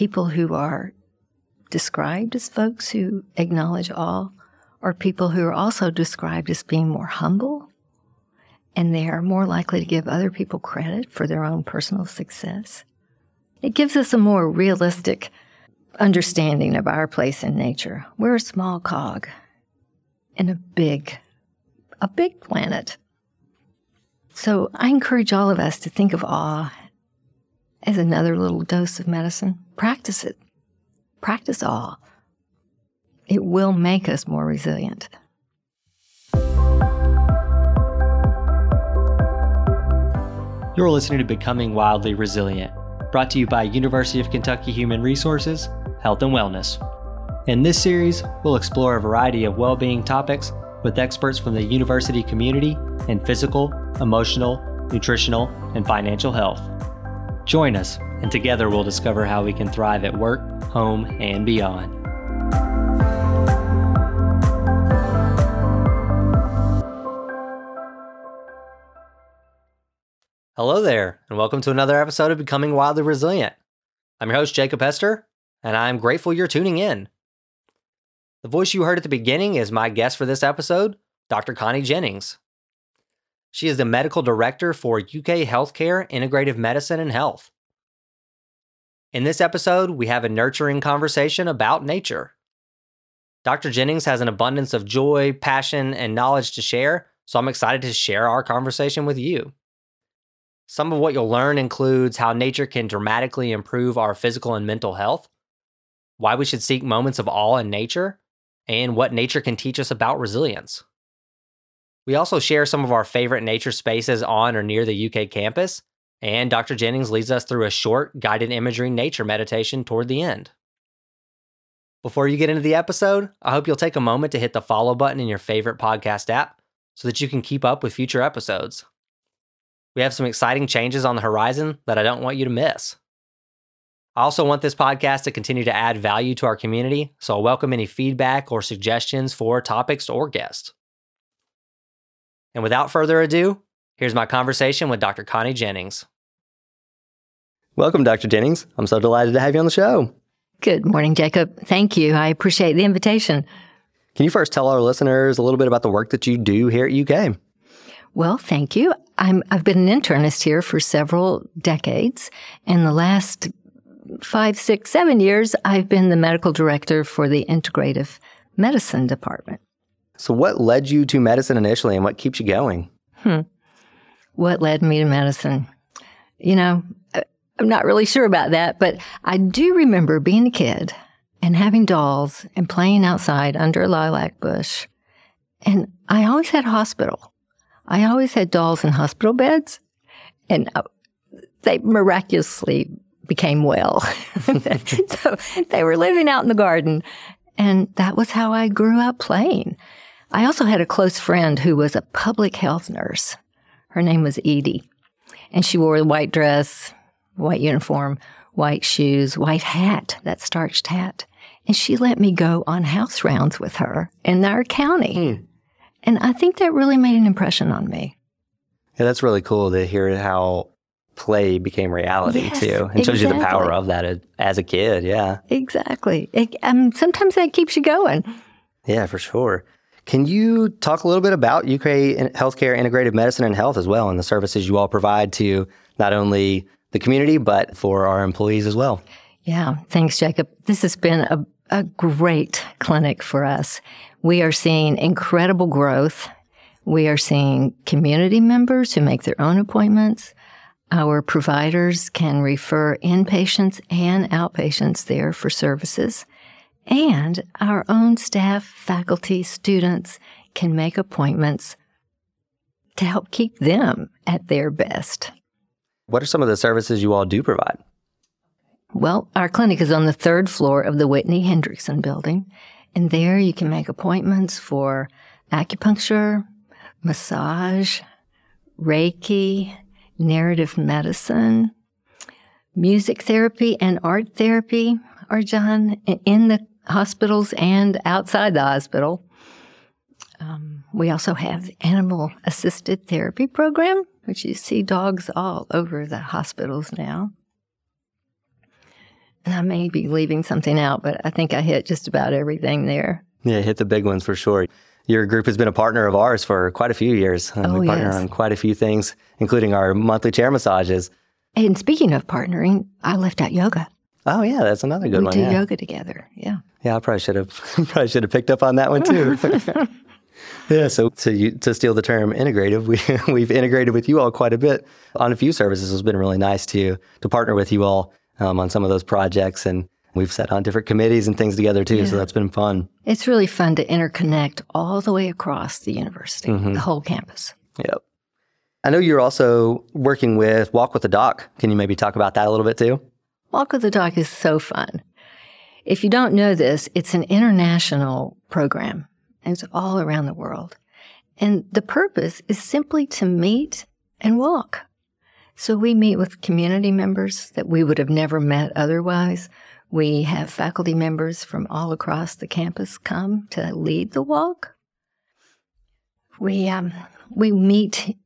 people who are described as folks who acknowledge all are people who are also described as being more humble and they are more likely to give other people credit for their own personal success. It gives us a more realistic understanding of our place in nature. We're a small cog in a big, a big planet. So I encourage all of us to think of awe as another little dose of medicine. Practice it. Practice awe. It will make us more resilient. You're listening to Becoming Wildly Resilient, brought to you by University of Kentucky Human Resources, Health and Wellness. In this series, we'll explore a variety of well being topics with experts from the university community in physical, emotional, nutritional, and financial health. Join us, and together we'll discover how we can thrive at work, home, and beyond. Hello there, and welcome to another episode of Becoming Wildly Resilient. I'm your host, Jakob Hester, and I'm grateful you're tuning in. The voice you heard at the beginning is my guest for this episode, Dr. Connie Jennings. She is the medical director for UK Healthcare, Integrative Medicine, and Health. In this episode, we have a nurturing conversation about nature. Dr. Jennings has an abundance of joy, passion, and knowledge to share, so I'm excited to share our conversation with you. Some of what you'll learn includes how nature can dramatically improve our physical and mental health, why we should seek moments of awe in nature, and what nature can teach us about resilience. We also share some of our favorite nature spaces on or near the UK campus, and Dr. Jennings leads us through a short guided imagery nature meditation toward the end. Before you get into the episode, I hope you'll take a moment to hit the follow button in your favorite podcast app so that you can keep up with future episodes. We have some exciting changes on the horizon that I don't want you to miss. I also want this podcast to continue to add value to our community, so I welcome any feedback or suggestions for topics or guests. And without further ado, here's my conversation with Dr. Connie Jennings. Welcome, Dr. Jennings. I'm so delighted to have you on the show. Good morning, Jakob. Thank you. I appreciate the invitation. Can you first tell our listeners a little bit about the work that you do here at UK? Well, thank you. I'm, I've been an internist here for several decades. In the last five, six, seven years, I've been the medical director for the integrative medicine department. So, what led you to medicine initially and what keeps you going? Hmm. What led me to medicine? You know, I'm not really sure about that, but I do remember being a kid and having dolls and playing outside under a lilac bush. And I always had hospital. I always had dolls in hospital beds, and uh, they miraculously became well. so they were living out in the garden, and that was how I grew up playing. I also had a close friend who was a public health nurse. Her name was Edie, and she wore a white dress, white uniform, white shoes, white hat, that starched hat. And she let me go on house rounds with her in our county. Hmm. And I think that really made an impression on me. Yeah, that's really cool to hear how play became reality yes, too, and shows you the power of that as a kid. Yeah, exactly. It, um, sometimes that keeps you going. Yeah, for sure. Can you talk a little bit about UK Healthcare Integrative Medicine and Health as well, and the services you all provide to not only the community but for our employees as well? Yeah, thanks, Jakob. This has been a, a great clinic for us. We are seeing incredible growth. We are seeing community members who make their own appointments. Our providers can refer inpatients and outpatients there for services. And our own staff, faculty, students can make appointments to help keep them at their best. What are some of the services you all do provide? Well, our clinic is on the third floor of the Whitney Hendrickson building, and there you can make appointments for acupuncture, massage, Reiki, narrative medicine, music therapy, and art therapy are done in the hospitals and outside the hospital. Um, we also have animal assisted therapy program, which you see dogs all over the hospitals now. And I may be leaving something out, but I think I hit just about everything there. Yeah, hit the big ones for sure. Your group has been a partner of ours for quite a few years. Oh, we partner yes. on quite a few things, including our monthly chair massages. And speaking of partnering, I left out yoga. Oh yeah, that's another good we one. do yeah. yoga together. Yeah. Yeah, I probably should have probably should have picked up on that one too. yeah, so to you, to steal the term integrative, we we've integrated with you all quite a bit on a few services. It's been really nice to to partner with you all um, on some of those projects, and we've sat on different committees and things together too. So that's been fun. It's really fun to interconnect all the way across the university, Mhm. the whole campus. Yep. I know you're also working with Walk with the Doc. Can you maybe talk about that a little bit too? Walk with the Doc is so fun. If you don't know this, it's an international program. It's all around the world. And the purpose is simply to meet and walk. So we meet with community members that we would have never met otherwise. We have faculty members from all across the campus come to lead the walk. We um, we meet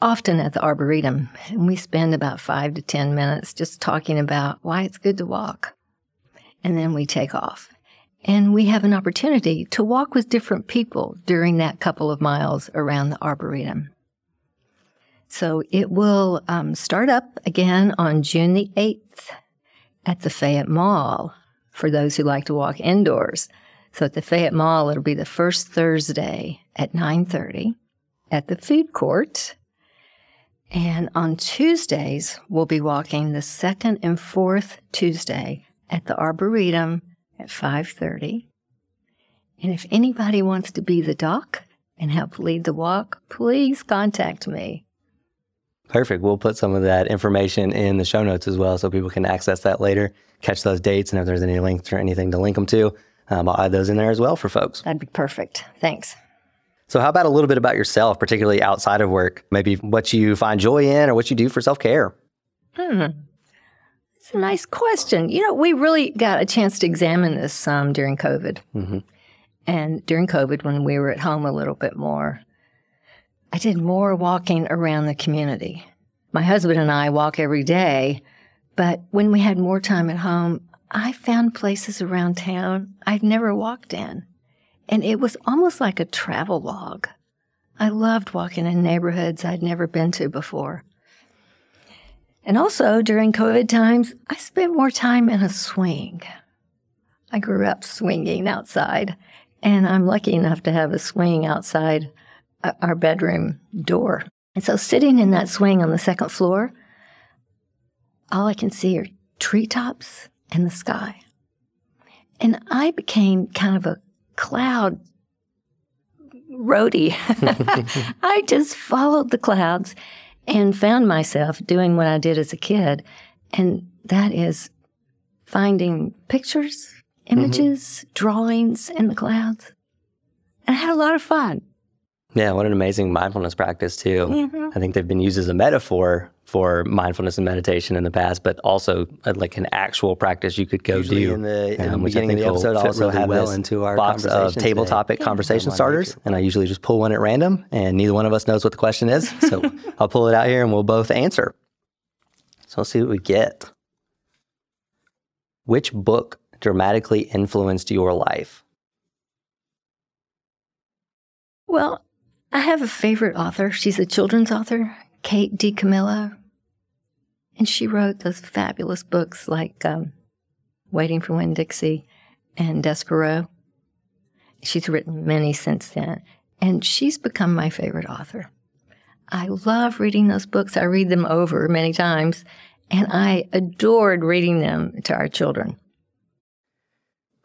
often at the Arboretum, and we spend about five to 10 minutes just talking about why it's good to walk. And then we take off. And we have an opportunity to walk with different people during that couple of miles around the Arboretum. So it will um, start up again on June the 8th at the Fayette Mall for those who like to walk indoors. So at the Fayette Mall, it'll be the first Thursday at 9:30 at the food court. And on Tuesdays, we'll be walking the second and fourth Tuesday at the Arboretum at 5:30. And if anybody wants to be the doc and help lead the walk, please contact me. Perfect. We'll put some of that information in the show notes as well so people can access that later, catch those dates, and if there's any links or anything to link them to, um, I'll add those in there as well for folks. That'd be perfect. Thanks. So, how about a little bit about yourself, particularly outside of work? Maybe what you find joy in or what you do for self care? Hmm. It's a nice question. You know, we really got a chance to examine this some during COVID. Mhm. And during COVID, when we were at home a little bit more, I did more walking around the community. My husband and I walk every day, but when we had more time at home, I found places around town I'd never walked in. And it was almost like a travel log. I loved walking in neighborhoods I'd never been to before. And also during COVID times, I spent more time in a swing. I grew up swinging outside, and I'm lucky enough to have a swing outside uh, our bedroom door. And so sitting in that swing on the second floor, all I can see are treetops and the sky. And I became kind of a cloud roadie. I just followed the clouds and found myself doing what I did as a kid, and that is finding pictures, mm-hmm. images, drawings in the clouds. And I had a lot of fun. Yeah, what an amazing mindfulness practice, too. Mhm. I think they've been used as a metaphor for mindfulness and meditation in the past, but also uh, like an actual practice you could go Usually do. in the- in the um, which I beginning of think the episode, fit also really have well this into our box of table today. topic Yeah. conversation starters. And I usually just pull one at random, and neither one of us knows what the question is. So I'll pull it out here and we'll both answer. So let's see what we get. Which book dramatically influenced your life? Well, I have a favorite author. She's a children's author, Kate DiCamillo. And she wrote those fabulous books like um, Waiting for Winn Dixie and Despereaux. She's written many since then. And she's become my favorite author. I love reading those books. I read them over many times, and I adored reading them to our children.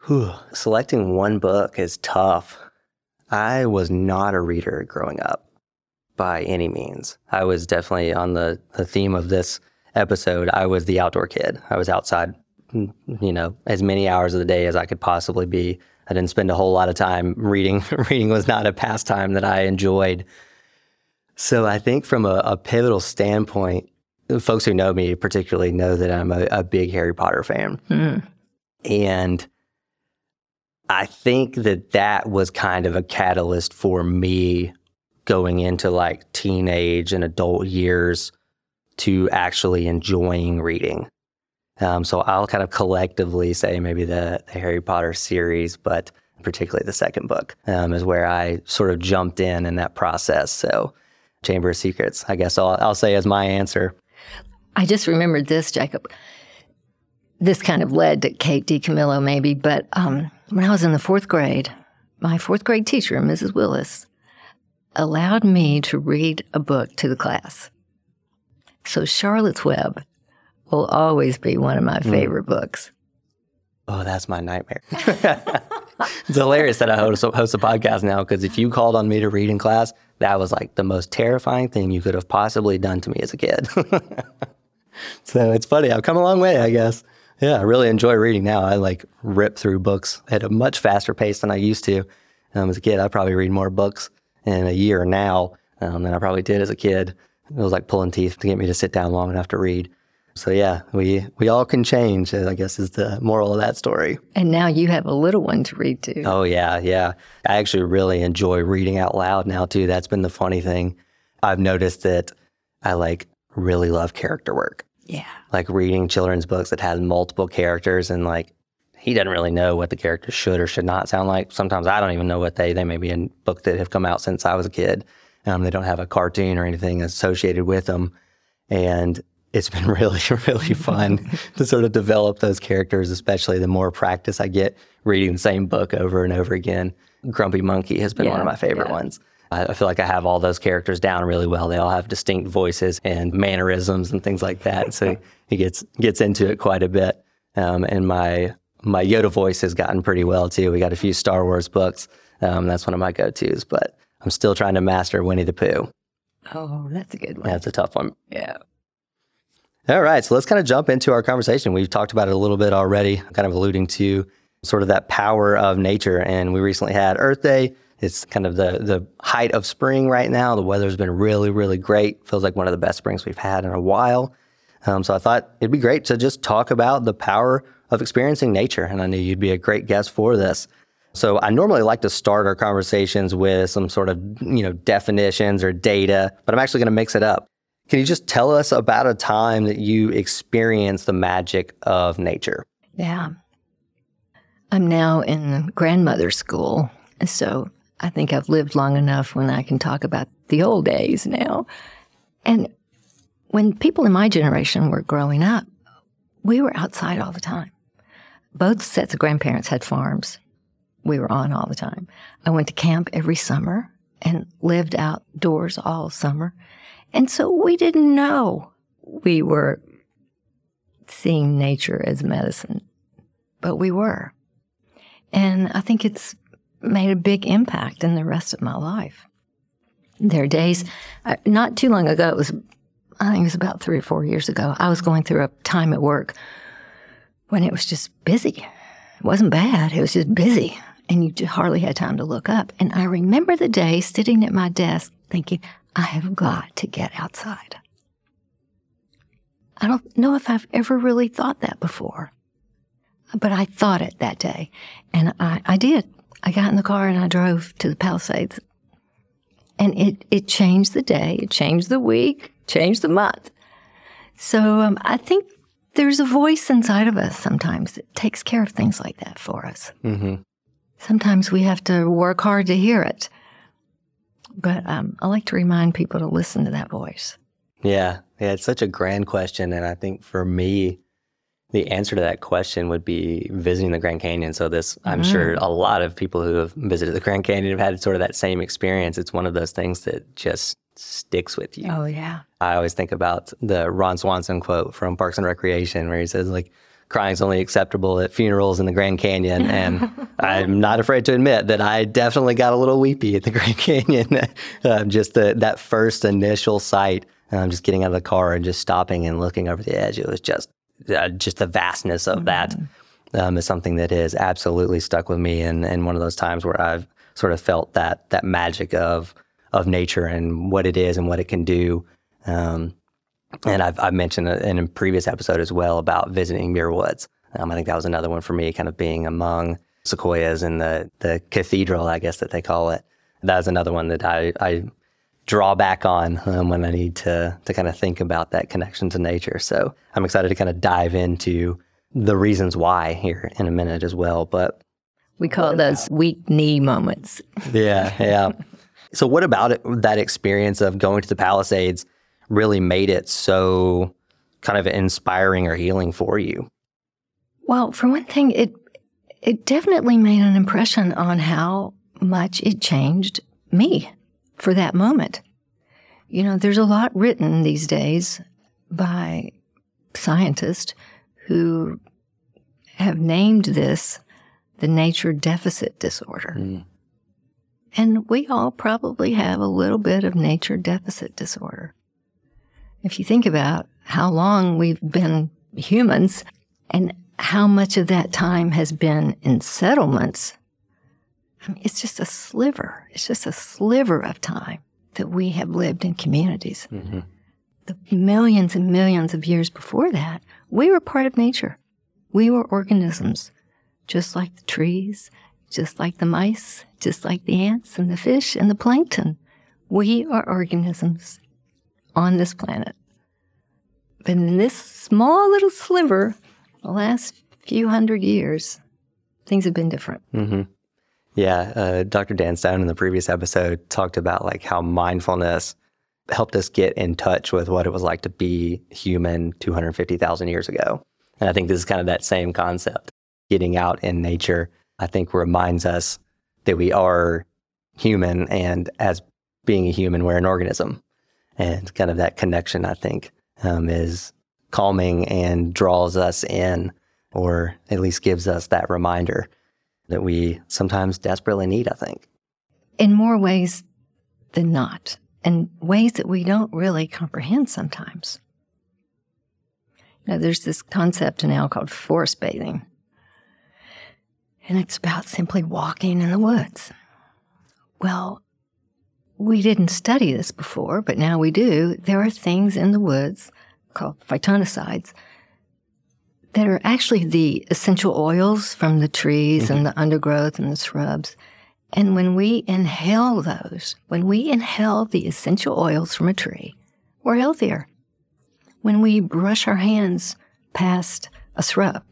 Whew. Selecting one book is tough. I was not a reader growing up by any means. I was definitely on the, the theme of this episode. I was the outdoor kid. I was outside, mm, you know, as many hours of the day as I could possibly be. I didn't spend a whole lot of time reading. reading was not a pastime that I enjoyed. So I think from a, a pivotal standpoint, folks who know me particularly know that I'm a, a big Harry Potter fan. Hmm. And I think that that was kind of a catalyst for me going into like teenage and adult years to actually enjoying reading. Um, so I'll kind of collectively say maybe the, the Harry Potter series, but particularly the second book um, is where I sort of jumped in in that process. So Chamber of Secrets, I guess I'll, I'll say as my answer. I just remembered this, Jakob. This kind of led to Kate DiCamillo, maybe, but um, when I was in the fourth grade, my fourth grade teacher, Mrs. Willis, allowed me to read a book to the class. So Charlotte's Web will always be one of my mm. favorite books. Oh, that's my nightmare. it's hilarious that I host, host a podcast now because if you called on me to read in class, that was like the most terrifying thing you could have possibly done to me as a kid. so it's funny. I've come a long way, I guess. Yeah, I really enjoy reading now. I like rip through books at a much faster pace than I used to. Um, as a kid, I probably read more books in a year now um, than I probably did as a kid. It was like pulling teeth to get me to sit down long enough to read. So yeah, we we all can change. I guess is the moral of that story. And now you have a little one to read to. Oh yeah, yeah. I actually really enjoy reading out loud now too. That's been the funny thing. I've noticed that I like really love character work. Yeah. Like reading children's books that has multiple characters and like he doesn't really know what the characters should or should not sound like. Sometimes I don't even know what they they may be in books that have come out since I was a kid. Um, they don't have a cartoon or anything associated with them. And it's been really, really fun to sort of develop those characters, especially the more practice I get reading the same book over and over again. Grumpy Monkey has been yeah, one of my favorite yeah. ones. I feel like I have all those characters down really well. They all have distinct voices and mannerisms and things like that. So he gets gets into it quite a bit. Um, and my my Yoda voice has gotten pretty well too. We got a few Star Wars books. Um, that's one of my go tos. But I'm still trying to master Winnie the Pooh. Oh, that's a good one. That's a tough one. Yeah. All right, so let's kind of jump into our conversation. We've talked about it a little bit already, kind of alluding to sort of that power of nature. And we recently had Earth Day. It's kind of the the height of spring right now. The weather's been really, really great. Feels like one of the best springs we've had in a while. Um, so I thought it'd be great to just talk about the power of experiencing nature. And I knew you'd be a great guest for this. So I normally like to start our conversations with some sort of, you know, definitions or data, but I'm actually going to mix it up. Can you just tell us about a time that you experienced the magic of nature? Yeah. I'm now in grandmother school. So I think I've lived long enough when I can talk about the old days now. And when people in my generation were growing up, we were outside all the time. Both sets of grandparents had farms. We were on all the time. I went to camp every summer and lived outdoors all summer. And so we didn't know we were seeing nature as medicine, but we were. And I think it's made a big impact in the rest of my life. There are days, uh, not too long ago, it was, I think it was about three or four years ago, I was going through a time at work when it was just busy. It wasn't bad, it was just busy. And you hardly had time to look up. And I remember the day sitting at my desk thinking, I have got to get outside. I don't know if I've ever really thought that before, but I thought it that day. And I, I did. I got in the car and I drove to the Palisades. And it, it changed the day, it changed the week, changed the month. So um, I think there's a voice inside of us sometimes that takes care of things like that for us. Mm-hmm. Sometimes we have to work hard to hear it. But um, I like to remind people to listen to that voice. Yeah. Yeah. It's such a grand question. And I think for me, the answer to that question would be visiting the Grand Canyon. So this, I'm mm. sure a lot of people who have visited the Grand Canyon have had sort of that same experience. It's one of those things that just sticks with you. Oh yeah. I always think about the Ron Swanson quote from Parks and Recreation where he says like crying is only acceptable at funerals in the Grand Canyon. And I'm not afraid to admit that I definitely got a little weepy at the Grand Canyon. uh, just the, that first initial sight, um, just getting out of the car and just stopping and looking over the edge. It was just, uh, just the vastness of mm-hmm. that um, is something that has absolutely stuck with me. And, and one of those times where I've sort of felt that, that magic of, of nature and what it is and what it can do. Um, and I've, I've mentioned in a previous episode as well about visiting Muir Woods. Um, I think that was another one for me, kind of being among sequoias in the, the cathedral, I guess that they call it. That was another one that I, I draw back on um, when I need to to kind of think about that connection to nature. So I'm excited to kind of dive into the reasons why here in a minute as well. But we call those weak knee moments. yeah, yeah. So what about it, that experience of going to the Palisades really made it so kind of inspiring or healing for you? Well, for one thing, it it definitely made an impression on how much it changed me for that moment. You know, there's a lot written these days by scientists who have named this the nature deficit disorder. Mm. And we all probably have a little bit of nature deficit disorder. If you think about how long we've been humans and how much of that time has been in settlements, I mean, it's just a sliver. It's just a sliver of time that we have lived in communities. Mm-hmm. The millions and millions of years before that, we were part of nature. We were organisms, just like the trees, just like the mice, just like the ants and the fish and the plankton. We are organisms on this planet. But in this small little sliver, the last few hundred years, things have been different. Mm-hmm. Yeah, uh, Dr. Dan Stone in the previous episode talked about like how mindfulness helped us get in touch with what it was like to be human 250,000 years ago. And I think this is kind of that same concept. Getting out in nature, I think reminds us that we are human and as being a human, we're an organism. And kind of that connection, I think, um, is calming and draws us in, or at least gives us that reminder that we sometimes desperately need, I think. In more ways than not, and ways that we don't really comprehend sometimes. Now, there's this concept now called forest bathing, and it's about simply walking in the woods. Well, we didn't study this before, but now we do. There are things in the woods called phytoncides that are actually the essential oils from the trees mm-hmm. and the undergrowth and the shrubs. And when we inhale those, when we inhale the essential oils from a tree, we're healthier when we brush our hands past a shrub,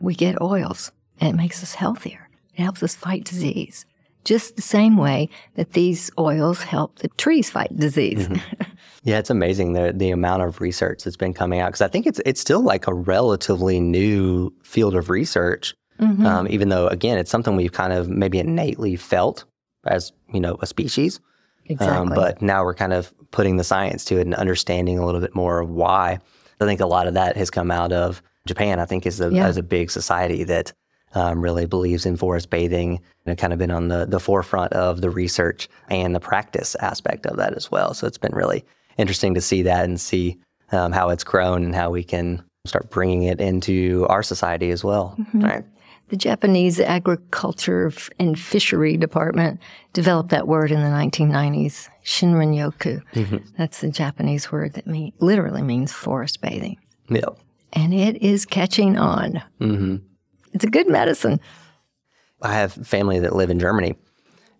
we get oils and it makes us healthier. It helps us fight disease. Just the same way that these oils help the trees fight disease. Mm-hmm. Yeah, it's amazing the the amount of research that's been coming out because I think it's it's still like a relatively new field of research. Mm-hmm. Um, even though again, it's something we've kind of maybe innately felt as you know a species. Exactly. Um, but now we're kind of putting the science to it and understanding a little bit more of why. I think a lot of that has come out of Japan. I think is a, yeah. as a big society that um, really believes in forest bathing and kind of been on the, the forefront of the research and the practice aspect of that as well. So it's been really interesting to see that and see um, how it's grown and how we can start bringing it into our society as well. Mm-hmm. Right the Japanese Agriculture and Fishery Department developed that word in the 1990s, Shinrin-yoku. Mm-hmm. That's the Japanese word that mean, literally means forest bathing. Yep. And it is catching on. Mm-hmm. It's a good medicine. I have family that live in Germany,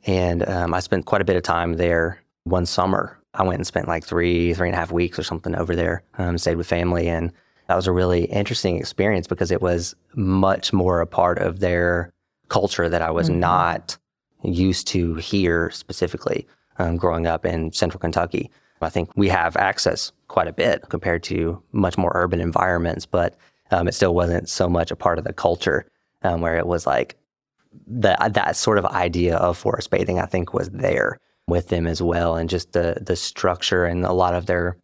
and um, I spent quite a bit of time there one summer. I went and spent like three, three and a half weeks or something over there, um, stayed with family, and that was a really interesting experience because it was much more a part of their culture that I was mm-hmm. not used to here specifically um, growing up in central Kentucky. I think we have access quite a bit compared to much more urban environments, but um, it still wasn't so much a part of the culture um, where it was like that that sort of idea of forest bathing. I think was there with them as well, and just the the structure and a lot of their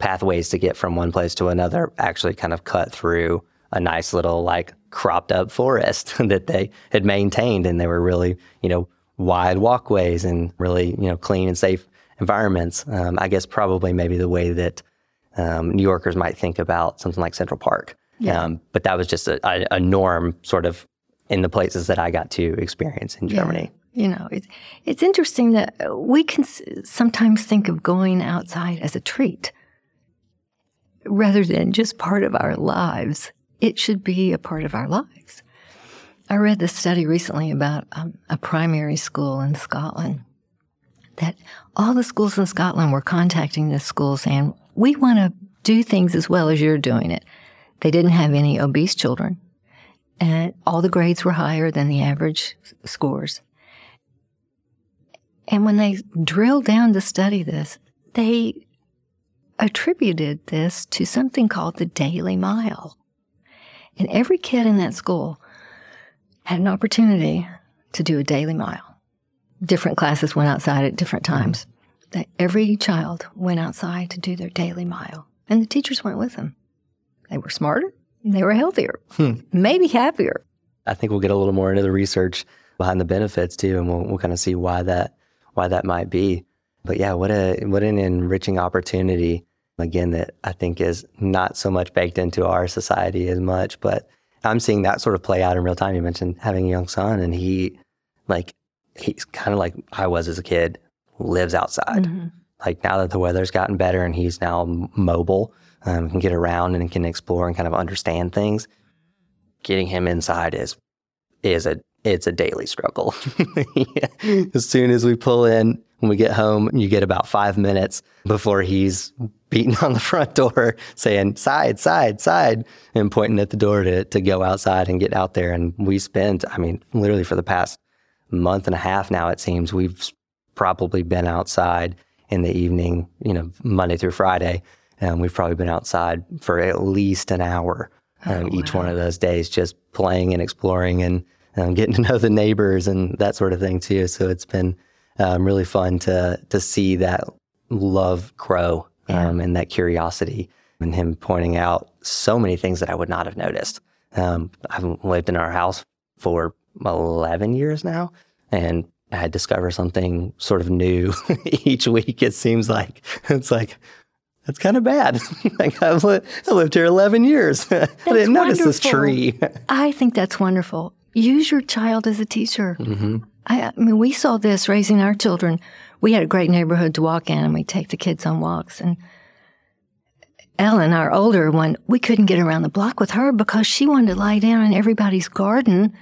pathways to get from one place to another actually kind of cut through a nice little like cropped up forest that they had maintained and they were really you know wide walkways and really you know clean and safe environments um, i guess probably maybe the way that um, new yorkers might think about something like central park yeah. Um, but that was just a, a, norm sort of in the places that i got to experience in germany yeah. You know it's, it's interesting that we can sometimes think of going outside as a treat rather than just part of our lives. It should be a part of our lives. I read this study recently about um, a primary school in Scotland that all the schools in Scotland were contacting this school saying, we want to do things as well as you're doing it. They didn't have any obese children, and all the grades were higher than the average scores. And when they drilled down to study this, they attributed this to something called the Daily Mile. And every kid in that school had an opportunity to do a daily mile. Different classes went outside at different times. That every child went outside to do their daily mile, and the teachers went with them. They were smarter, they were healthier, Hmm. maybe happier. I think we'll get a little more into the research behind the benefits too, and we'll, we'll kind of see why that why that might be. But yeah, what a what an enriching opportunity again that I think is not so much baked into our society as much, but I'm seeing that sort of play out in real time. You mentioned having a young son, and he like he's kind of like I was as a kid, lives outside. Mhm. Like now that the weather's gotten better and he's now mobile, um, can get around and can explore and kind of understand things. Getting him inside is is a it's a daily struggle. Yeah. As soon as we pull in, when we get home, you get about five minutes before he's beating on the front door saying side, side, side, and pointing at the door to to go outside and get out there. And we spent, I mean, literally for the past month and a half now, it seems we've probably been outside in the evening, you know, Monday through Friday. And we've probably been outside for at least an hour um, Oh, each wow. one of those days, just playing and exploring and um, getting to know the neighbors and that sort of thing too. So it's been um, really fun to to see that love grow um, and that curiosity, and him pointing out so many things that I would not have noticed. Um, I've lived in our house for eleven years now, and I discover something sort of new each week. It seems like it's like. That's kind of bad. like I've li- I lived here 11 years. I didn't notice this tree. I think that's wonderful. Use your child as a teacher. hmm I, I mean, we saw this raising our children. We had a great neighborhood to walk in, and we take the kids on walks. And Ellen, our older one, we couldn't get around the block with her because she wanted to lie down in everybody's garden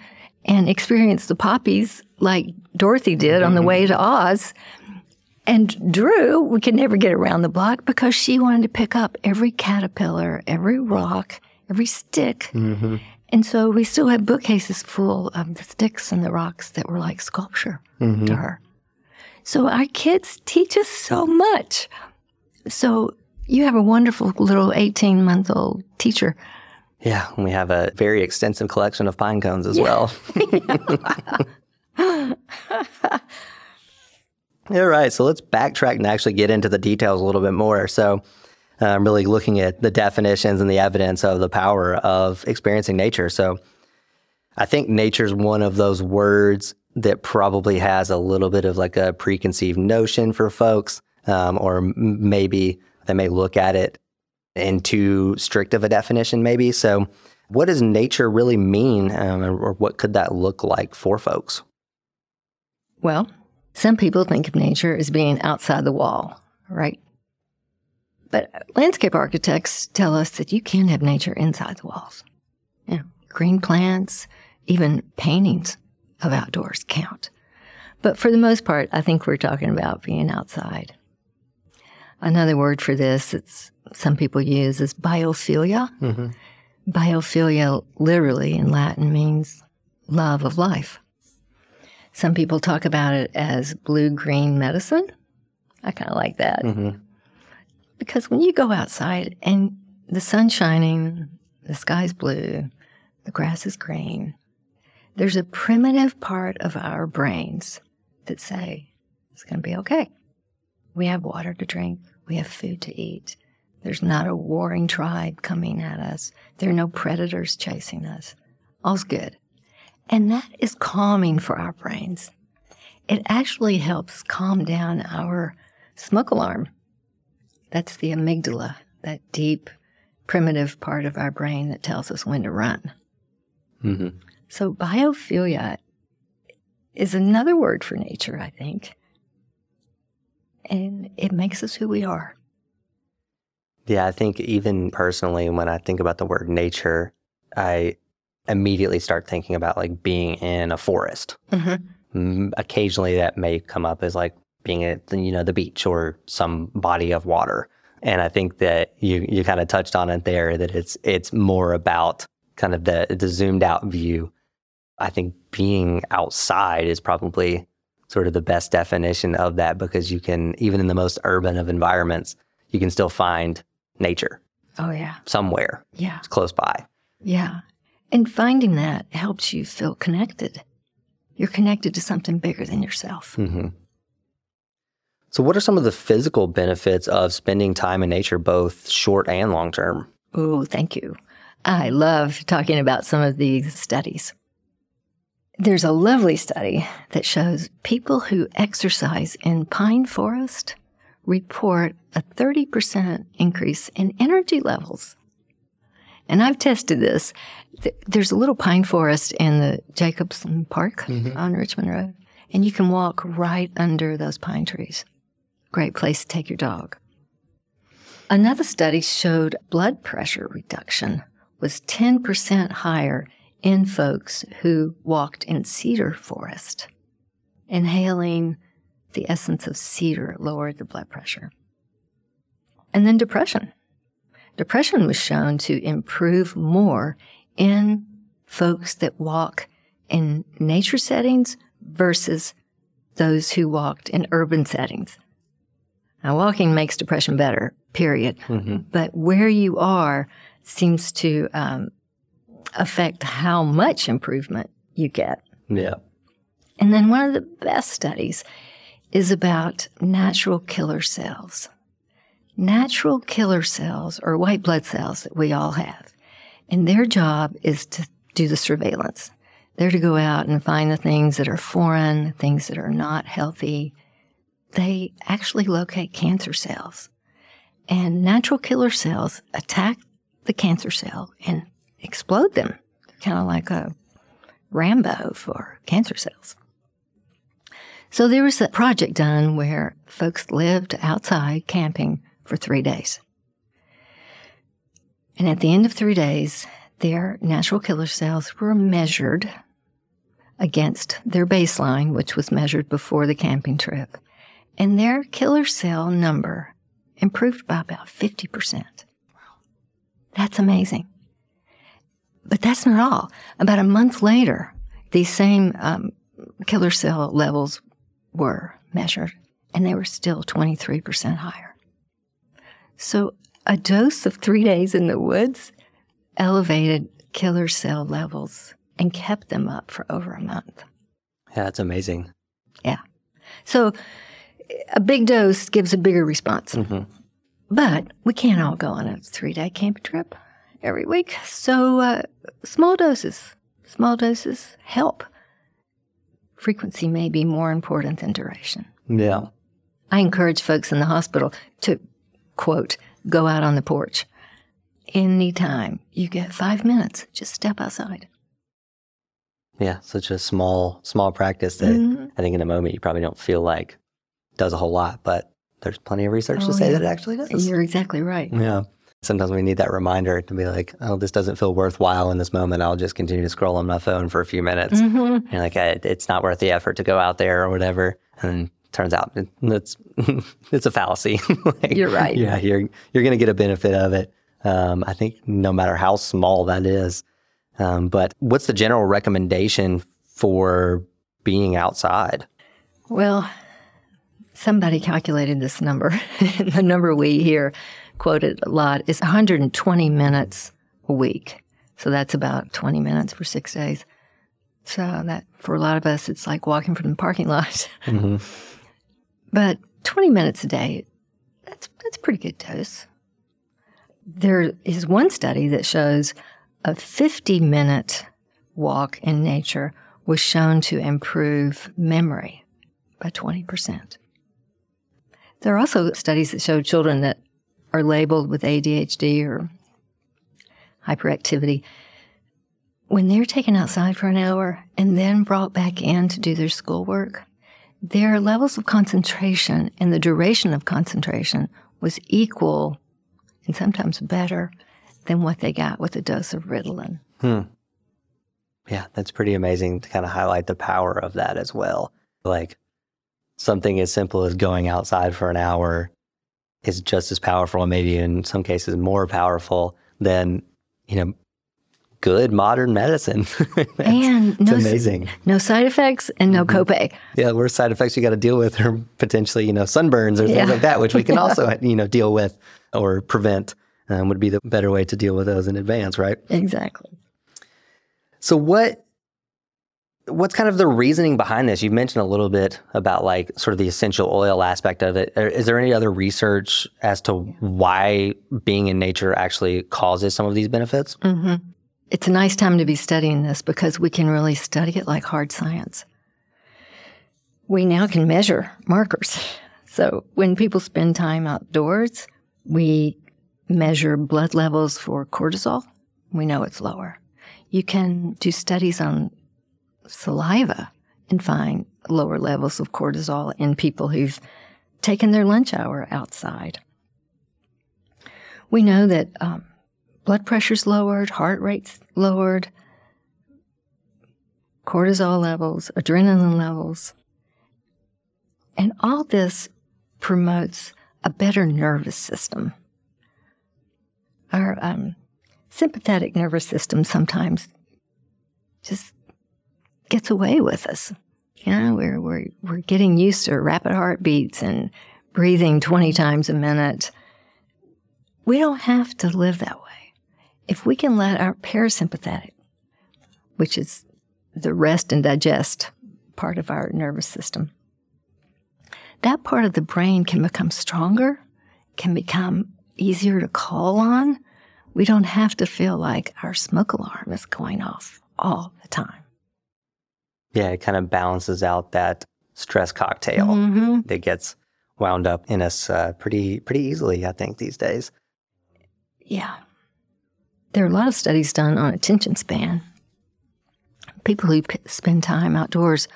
and experience the poppies like Dorothy did on the way to Oz. And Drew, we could never get around the block because she wanted to pick up every caterpillar, every rock, every stick. hmm And so we still have bookcases full of the sticks and the rocks that were like sculpture hmm to her. So our kids teach us so much. So you have a wonderful little 18 month old teacher. Yeah, we have a very extensive collection of pine cones as well. All right, so let's backtrack and actually get into the details a little bit more. So, I'm really looking at the definitions and the evidence of the power of experiencing nature. So, I think nature is one of those words that probably has a little bit of like a preconceived notion for folks, um, or maybe they may look at it in too strict of a definition, maybe. So, what does nature really mean, um, or what could that look like for folks? Well, some people think of nature as being outside the wall, right? But landscape architects tell us that you can have nature inside the walls. You know, green plants, even paintings of outdoors count. But for the most part, I think we're talking about being outside. Another word for this that some people use is biophilia. Mm-hmm. Biophilia literally in Latin means love of life. Some people talk about it as blue green medicine. I kind of like that Mm-hmm. Because when you go outside and the sun's shining, the sky's blue, the grass is green, there's a primitive part of our brains that say it's going to be okay. We have water to drink, we have food to eat. There's not a warring tribe coming at us. There are no predators chasing us. All's good. And that is calming for our brains. It actually helps calm down our smoke alarm. That's the amygdala, that deep, primitive part of our brain that tells us when to run. Mm-hmm. So, biophilia is another word for nature, I think. And it makes us who we are. Yeah, I think even personally, when I think about the word nature, I immediately start thinking about like being in a forest. Mm-hmm. Mm, Occasionally, that may come up as like being at you know the beach or some body of water. And I think that you you kind of touched on it there that it's it's more about kind of the the zoomed out view. I think being outside is probably sort of the best definition of that because you can even in the most urban of environments, you can still find nature Oh, yeah. somewhere Yeah. It's close by. Yeah. And finding that helps you feel connected. You're connected to something bigger than yourself. hmm So, what are some of the physical benefits of spending time in nature, both short and long term? Oh, thank you. I love talking about some of these studies. There's a lovely study that shows people who exercise in pine forest report a 30% increase in energy levels. And I've tested this. There's a little pine forest in the Jacobson Park mm-hmm. on Richmond Road, and you can walk right under those pine trees. Great place to take your dog. Another study showed blood pressure reduction was 10% higher in folks who walked in cedar forest. Inhaling the essence of cedar lowered the blood pressure. And then depression. Depression was shown to improve more in folks that walk in nature settings versus those who walked in urban settings. Now, walking makes depression better, period. But where you are seems to um, affect how much improvement you get. Yeah. And then one of the best studies is about natural killer cells. Natural killer cells are white blood cells that we all have. And their job is to do the surveillance. They're to go out and find the things that are foreign, things that are not healthy. They actually locate cancer cells. And natural killer cells attack the cancer cell and explode them. Kind of like a Rambo for cancer cells. So there was a project done where folks lived outside camping for three days. And at the end of three days, their natural killer cells were measured against their baseline, which was measured before the camping trip. And their killer cell number improved by about 50%. That's amazing. But that's not all. About a month later, these same um, killer cell levels were measured, and they were still 23% higher. So, a dose of three days in the woods elevated killer cell levels and kept them up for over a month. Yeah, that's amazing. Yeah. So, a big dose gives a bigger response. Mhm. But we can't all go on a three day camping trip every week. So, uh, small doses, small doses help. Frequency may be more important than duration. Yeah. I encourage folks in the hospital to, quote, go out on the porch. Anytime you get five minutes, just step outside. Yeah. Such a small, small practice that Mhm. I think in the moment you probably don't feel like does a whole lot, but there's plenty of research to Oh, say yeah. that it actually does. You're exactly right. Yeah. Sometimes we need that reminder to be like, oh, this doesn't feel worthwhile in this moment. I'll just continue to scroll on my phone for a few minutes. Mhm. You're like, "Eh, it's not worth the effort to go out there or whatever. And turns out it, it's it's a fallacy. Like, You're right. Yeah, you're you're going to get a benefit of it. Um, I think no matter how small that is. Um, but what's the general recommendation for being outside? Well, somebody calculated this number. the number we hear quoted a lot is 120 minutes a week. So that's about 20 minutes for six days. So that for a lot of us, it's like walking from the parking lot. Mhm. But 20 minutes a day, that's that's a pretty good dose. There is one study that shows a 50 minute walk in nature was shown to improve memory by 20%. There are also studies that show children that are labeled with ADHD or hyperactivity when they're taken outside for an hour and then brought back in to do their schoolwork, their levels of concentration and the duration of concentration was equal and sometimes better than what they got with a dose of Ritalin. Hmm. Yeah, that's pretty amazing to kind of highlight the power of that as well. Like something as simple as going outside for an hour is just as powerful, and maybe in some cases more powerful than you know good modern medicine. and no, amazing. No side effects and no mm-hmm. copay. Yeah, worst side effects you got to deal with are potentially, you know, sunburns or things yeah. like that, which we can also, you know, deal with or prevent. Um, would be the better way to deal with those in advance, right? Exactly. So what what's kind of the reasoning behind this? You mentioned a little bit about like sort of the essential oil aspect of it. Is there any other research as to why being in nature actually causes some of these benefits? Mm-hmm. It's a nice time to be studying this because we can really study it like hard science. We now can measure markers. So when people spend time outdoors, we measure blood levels for cortisol. We know it's lower. You can do studies on saliva and find lower levels of cortisol in people who've taken their lunch hour outside. We know that um, blood pressure's lowered, heart rate's lowered, cortisol levels, adrenaline levels. And all this promotes a better nervous system. Our um, sympathetic nervous system sometimes just gets away with us. Know, we're, we're, we're getting used to rapid heartbeats and breathing 20 times a minute. We don't have to live that way. If we can let our parasympathetic, which is the rest and digest part of our nervous system, that part of the brain can become stronger, can become easier to call on. We don't have to feel like our smoke alarm is going off all the time. Yeah, it kind of balances out that stress cocktail mm-hmm. that gets wound up in us uh, pretty pretty easily, I think, these days. Yeah. There are a lot of studies done on attention span. People who p- spend time outdoors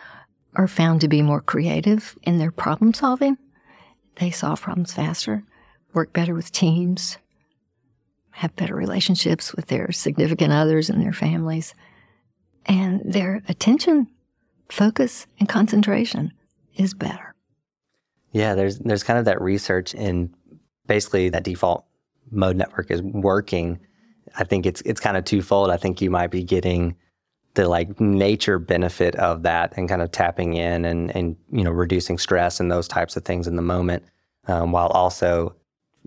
are found to be more creative in their problem solving. They solve problems faster, work better with teams, have better relationships with their significant others and their families. And their attention focus and concentration is better. Yeah, there's there's kind of that research in basically that default mode network is working. I think it's it's kind of twofold. I think you might be getting the like nature benefit of that and kind of tapping in and and you know reducing stress and those types of things in the moment, um, while also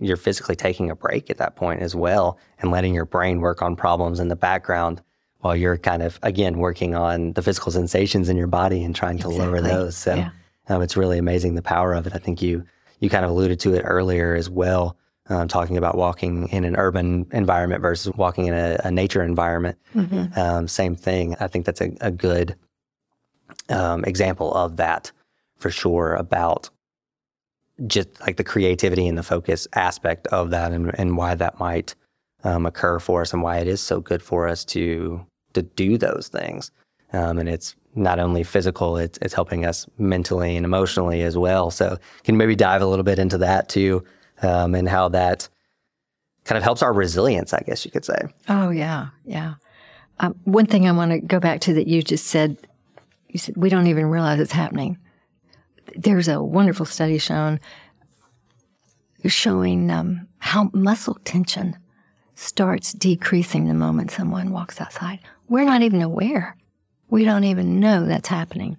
you're physically taking a break at that point as well and letting your brain work on problems in the background while you're kind of again working on the physical sensations in your body and trying to exactly. lower those. So yeah. um, it's really amazing the power of it. I think you you kind of alluded to it earlier as well, um, talking about walking in an urban environment versus walking in a, a nature environment. Mm-hmm. Um, same thing. I think that's a, a good um, example of that for sure about just like the creativity and the focus aspect of that and, and why that might um, occur for us and why it is so good for us to to do those things. Um, and it's not only physical, it's, it's helping us mentally and emotionally as well. So, can maybe dive a little bit into that too, um, and how that kind of helps our resilience, I guess you could say. Oh, yeah. Yeah. Um, one thing I want to go back to that you just said, you said, we don't even realize it's happening. There's a wonderful study shown showing um, how muscle tension starts decreasing the moment someone walks outside. We're not even aware. We don't even know that's happening.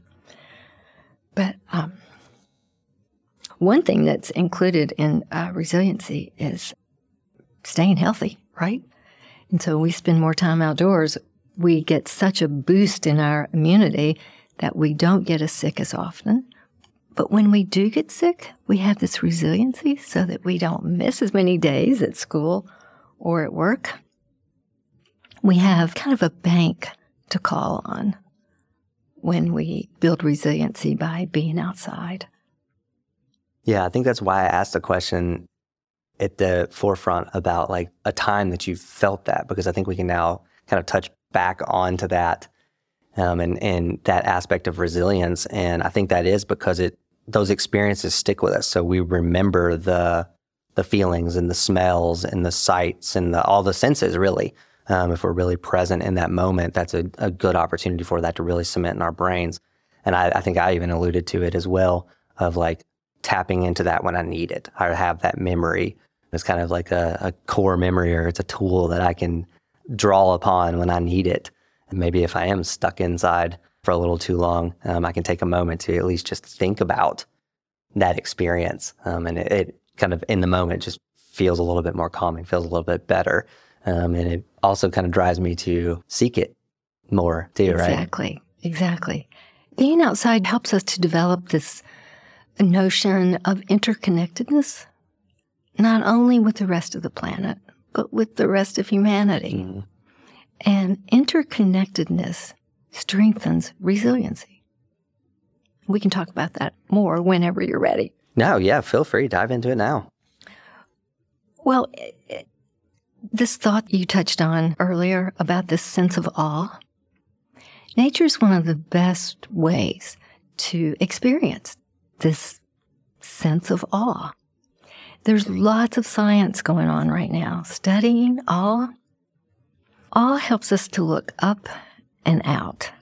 But um, one thing that's included in uh, resiliency is staying healthy, right? And so we spend more time outdoors. We get such a boost in our immunity that we don't get as sick as often. But when we do get sick, we have this resiliency so that we don't miss as many days at school or at work, we have kind of a bank to call on when we build resiliency by being outside. Yeah, I think that's why I asked the question at the forefront about like a time that you felt that, because I think we can now kind of touch back onto that um, and and that aspect of resilience. And I think that is because it those experiences stick with us, so we remember the the feelings and the smells and the sights and the, all the senses, really. Um, if we're really present in that moment, that's a, a, good opportunity for that to really cement in our brains. And I, I, think I even alluded to it as well of like tapping into that when I need it. I have that memory. It's kind of like a, a core memory or it's a tool that I can draw upon when I need it. And maybe if I am stuck inside for a little too long, um, I can take a moment to at least just think about that experience. Um, and it, it, kind of in the moment just feels a little bit more calming, feels a little bit better. Um, and it also kind of drives me to seek it more too, exactly, right? Exactly. Exactly. Being outside helps us to develop this notion of interconnectedness, not only with the rest of the planet, but with the rest of humanity. Mm. And interconnectedness strengthens resiliency. We can talk about that more whenever you're ready. No, yeah, feel free. Dive into it now. Well, this thought you touched on earlier about this sense of awe, nature is one of the best ways to experience this sense of awe. There's lots of science going on right now studying awe. Awe helps us to look up and out.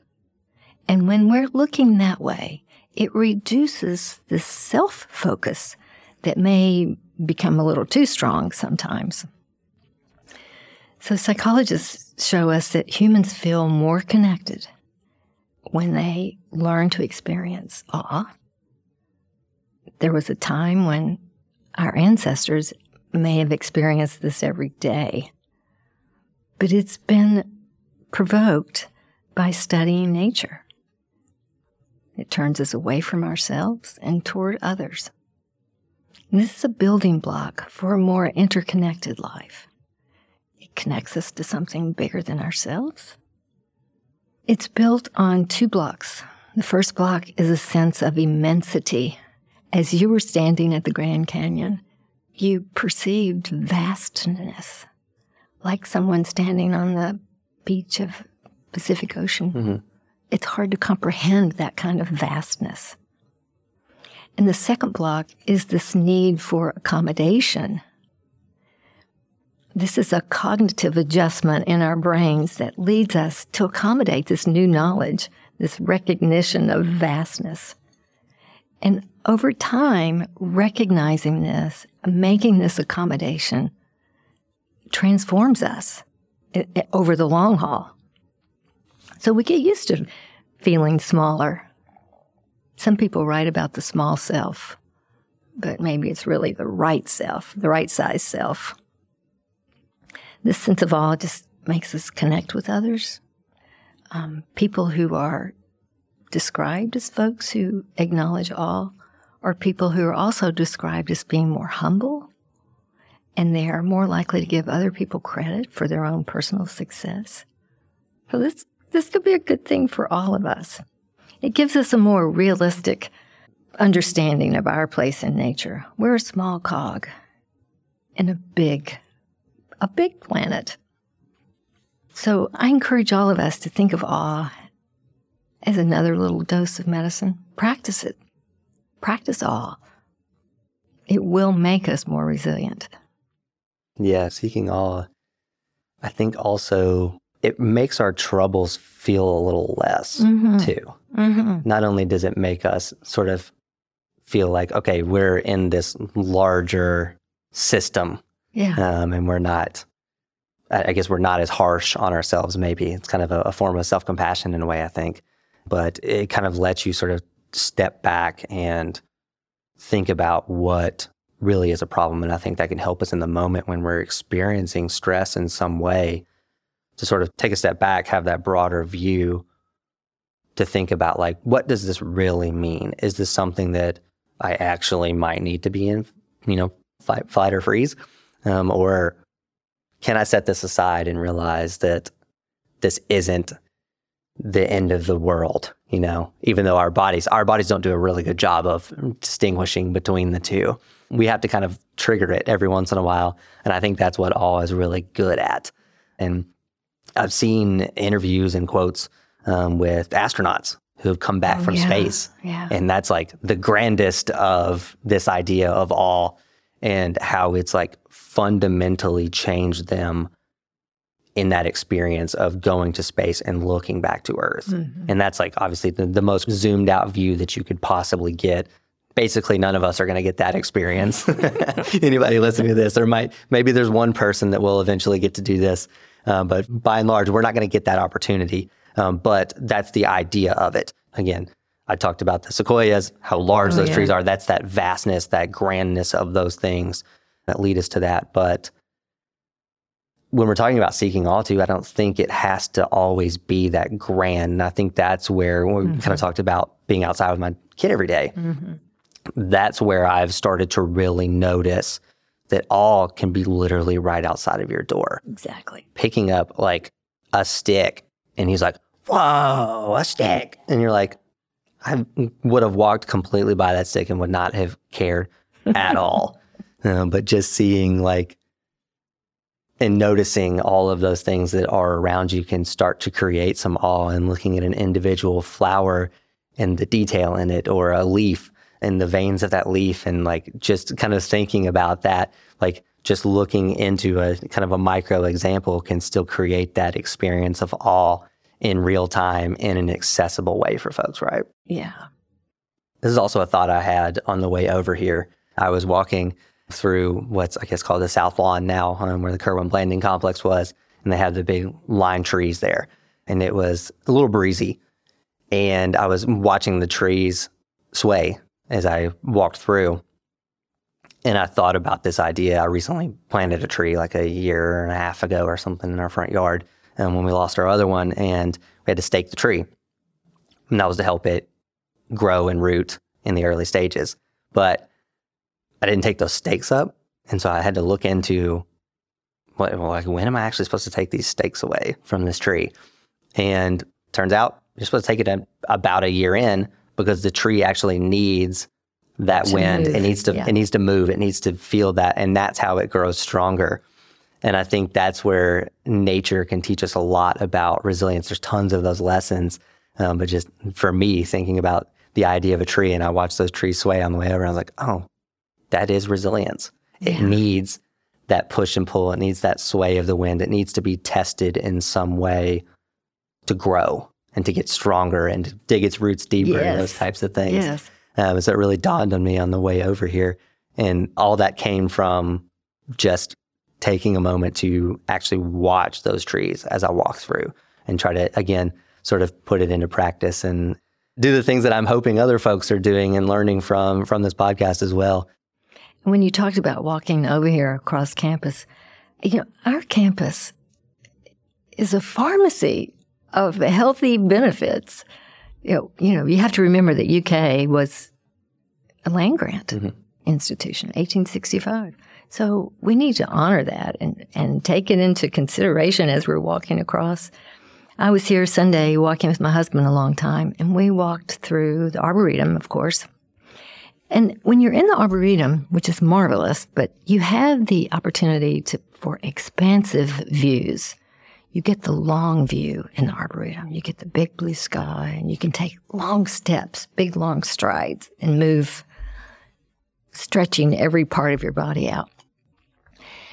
And when we're looking that way, it reduces the self focus that may become a little too strong sometimes. So, psychologists show us that humans feel more connected when they learn to experience awe. There was a time when our ancestors may have experienced this every day, but it's been provoked by studying nature. It turns us away from ourselves and toward others. And this is a building block for a more interconnected life. It connects us to something bigger than ourselves. It's built on two blocks. The first block is a sense of immensity as you were standing at the Grand Canyon, you perceived vastness, like someone standing on the beach of Pacific Ocean. Mm-hmm. It's hard to comprehend that kind of vastness. And the second block is this need for accommodation. This is a cognitive adjustment in our brains that leads us to accommodate this new knowledge, this recognition of vastness. And over time, recognizing this, making this accommodation transforms us eh, eh, over the long haul. So we get used to feeling smaller. Some people write about the small self, but maybe it's really the right self, the right size self. This sense of awe just makes us connect with others. Um, people who are described as folks who acknowledge awe are people who are also described as being more humble and they are more likely to give other people credit for their own personal success. So this this could be a good thing for all of us. It gives us a more realistic understanding of our place in nature. We're a small cog in a big a big planet. So I encourage all of us to think of awe as another little dose of medicine. Practice it. Practice awe. It will make us more resilient. Yeah, seeking awe. I think also it makes our troubles feel a little less mm-hmm. too. Mm-hmm. Not only does it make us sort of feel like, okay, we're in this larger system. Yeah. Um, and we're not, I guess we're not as harsh on ourselves, maybe. It's kind of a, a form of self compassion in a way, I think but it kind of lets you sort of step back and think about what really is a problem. And I think that can help us in the moment when we're experiencing stress in some way to sort of take a step back, have that broader view to think about like, what does this really mean? Is this something that I actually might need to be in, you know, fight, or freeze? Um, or can I set this aside and realize that this isn't the end of the world, you know, even though our bodies, our bodies don't do a really good job of distinguishing between the two. We have to kind of trigger it every once in a while. And I think that's what awe is really good at. And I've seen interviews and quotes um, with astronauts who have come back oh, from yeah. space. Yeah. And that's like the grandest of this idea of all and how it's like fundamentally changed them in that experience of going to space and looking back to Earth. Mm-hmm. And that's like obviously the, the most zoomed out view that you could possibly get basically none of us are going to get that experience. Anybody listening to this, there might maybe there's one person that will eventually get to do this, uh, but by and large, we're not going to get that opportunity. Um, but that's the idea of it. Again, I talked about the sequoias, how large Oh, those yeah. trees are. That's that vastness, that grandness of those things that lead us to that. But when we're talking about seeking all to, I don't think it has to always be that grand. And I think that's where we kind of talked about being outside with my kid every day. Mhm. That's where I've started to really notice that all can be literally right outside of your door. Exactly. Picking up like a stick, and he's like, "Whoa, a stick!" And you're like, I would have walked completely by that stick and would not have cared at all. Um, but just seeing like and noticing all of those things that are around you can start to create some awe and looking at an individual flower and the detail in it or a leaf and the veins of that leaf and like just kind of thinking about that like just looking into a kind of a micro example can still create that experience of awe in real time in an accessible way for folks right Yeah. this is also a thought I had on the way over here. I was walking through what's, I guess, called the South Lawn now, um, where the Kirwan-Blanding Complex was, and they have the big lime trees there. And it was a little breezy. And I was watching the trees sway as I walked through. And I thought about this idea. I recently planted a tree like a year and a half ago or something in our front yard um, when we lost our other one, and we had to stake the tree. And that was to help it grow and root in the early stages. But I didn't take those stakes up. And so I had to look into what, like, when am I actually supposed to take these stakes away from this tree? And turns out you're supposed to take it about a year in because the tree actually needs that To wind. move, It needs to yeah. it needs to move. It needs to feel that. And that's how it grows stronger. And I think that's where nature can teach us a lot about resilience. There's tons of those lessons. Um, but just for me, thinking about the idea of a tree, and I watched those trees sway on the way over, I was like, oh, that is resilience. It Yeah. needs that push and pull. It needs that sway of the wind. It needs to be tested in some way to grow and to get stronger and to dig its roots deeper and those types of things. Yes. Um, so it really dawned on me on the way over here. And all that came from just taking a moment to actually watch those trees as I walk through and try to, again, sort of put it into practice and do the things that I'm hoping other folks are doing and learning from from this podcast as well. When you talked about walking over here across campus, you know, our campus is a pharmacy of healthy benefits. You know, you know, you have to remember that UK was a land grant Mhm. institution, 1865. So we need to honor that and, and take it into consideration as we're walking across. I was here Sunday walking with my husband a long time, and we walked through the Arboretum, of course. And when you're in the Arboretum, which is marvelous, but you have the opportunity to for expansive views. You get the long view in the Arboretum. You get the big blue sky, and you can take long steps, big long strides, and move, stretching every part of your body out.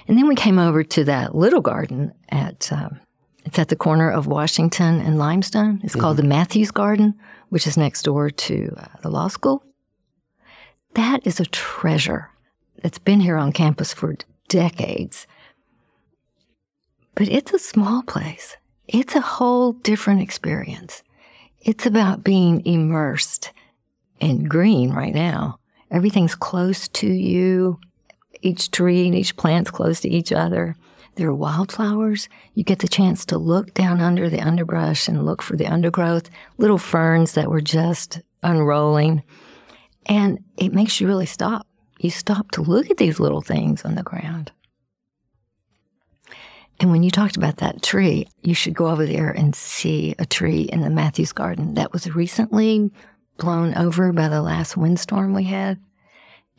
And then we came over to that little garden at um, it's at the corner of Washington and Limestone. It's called the Matthews Garden, which is next door to uh, the law school. That is a treasure that's been here on campus for decades. But it's a small place. It's a whole different experience. It's about being immersed in green right now. Everything's close to you. Each tree and each plant's close to each other. There are wildflowers. You get the chance to look down under the underbrush and look for the undergrowth, little ferns that were just unrolling. And it makes you really stop. You stop to look at these little things on the ground. And when you talked about that tree, you should go over there and see a tree in the Matthews Garden that was recently blown over by the last windstorm we had.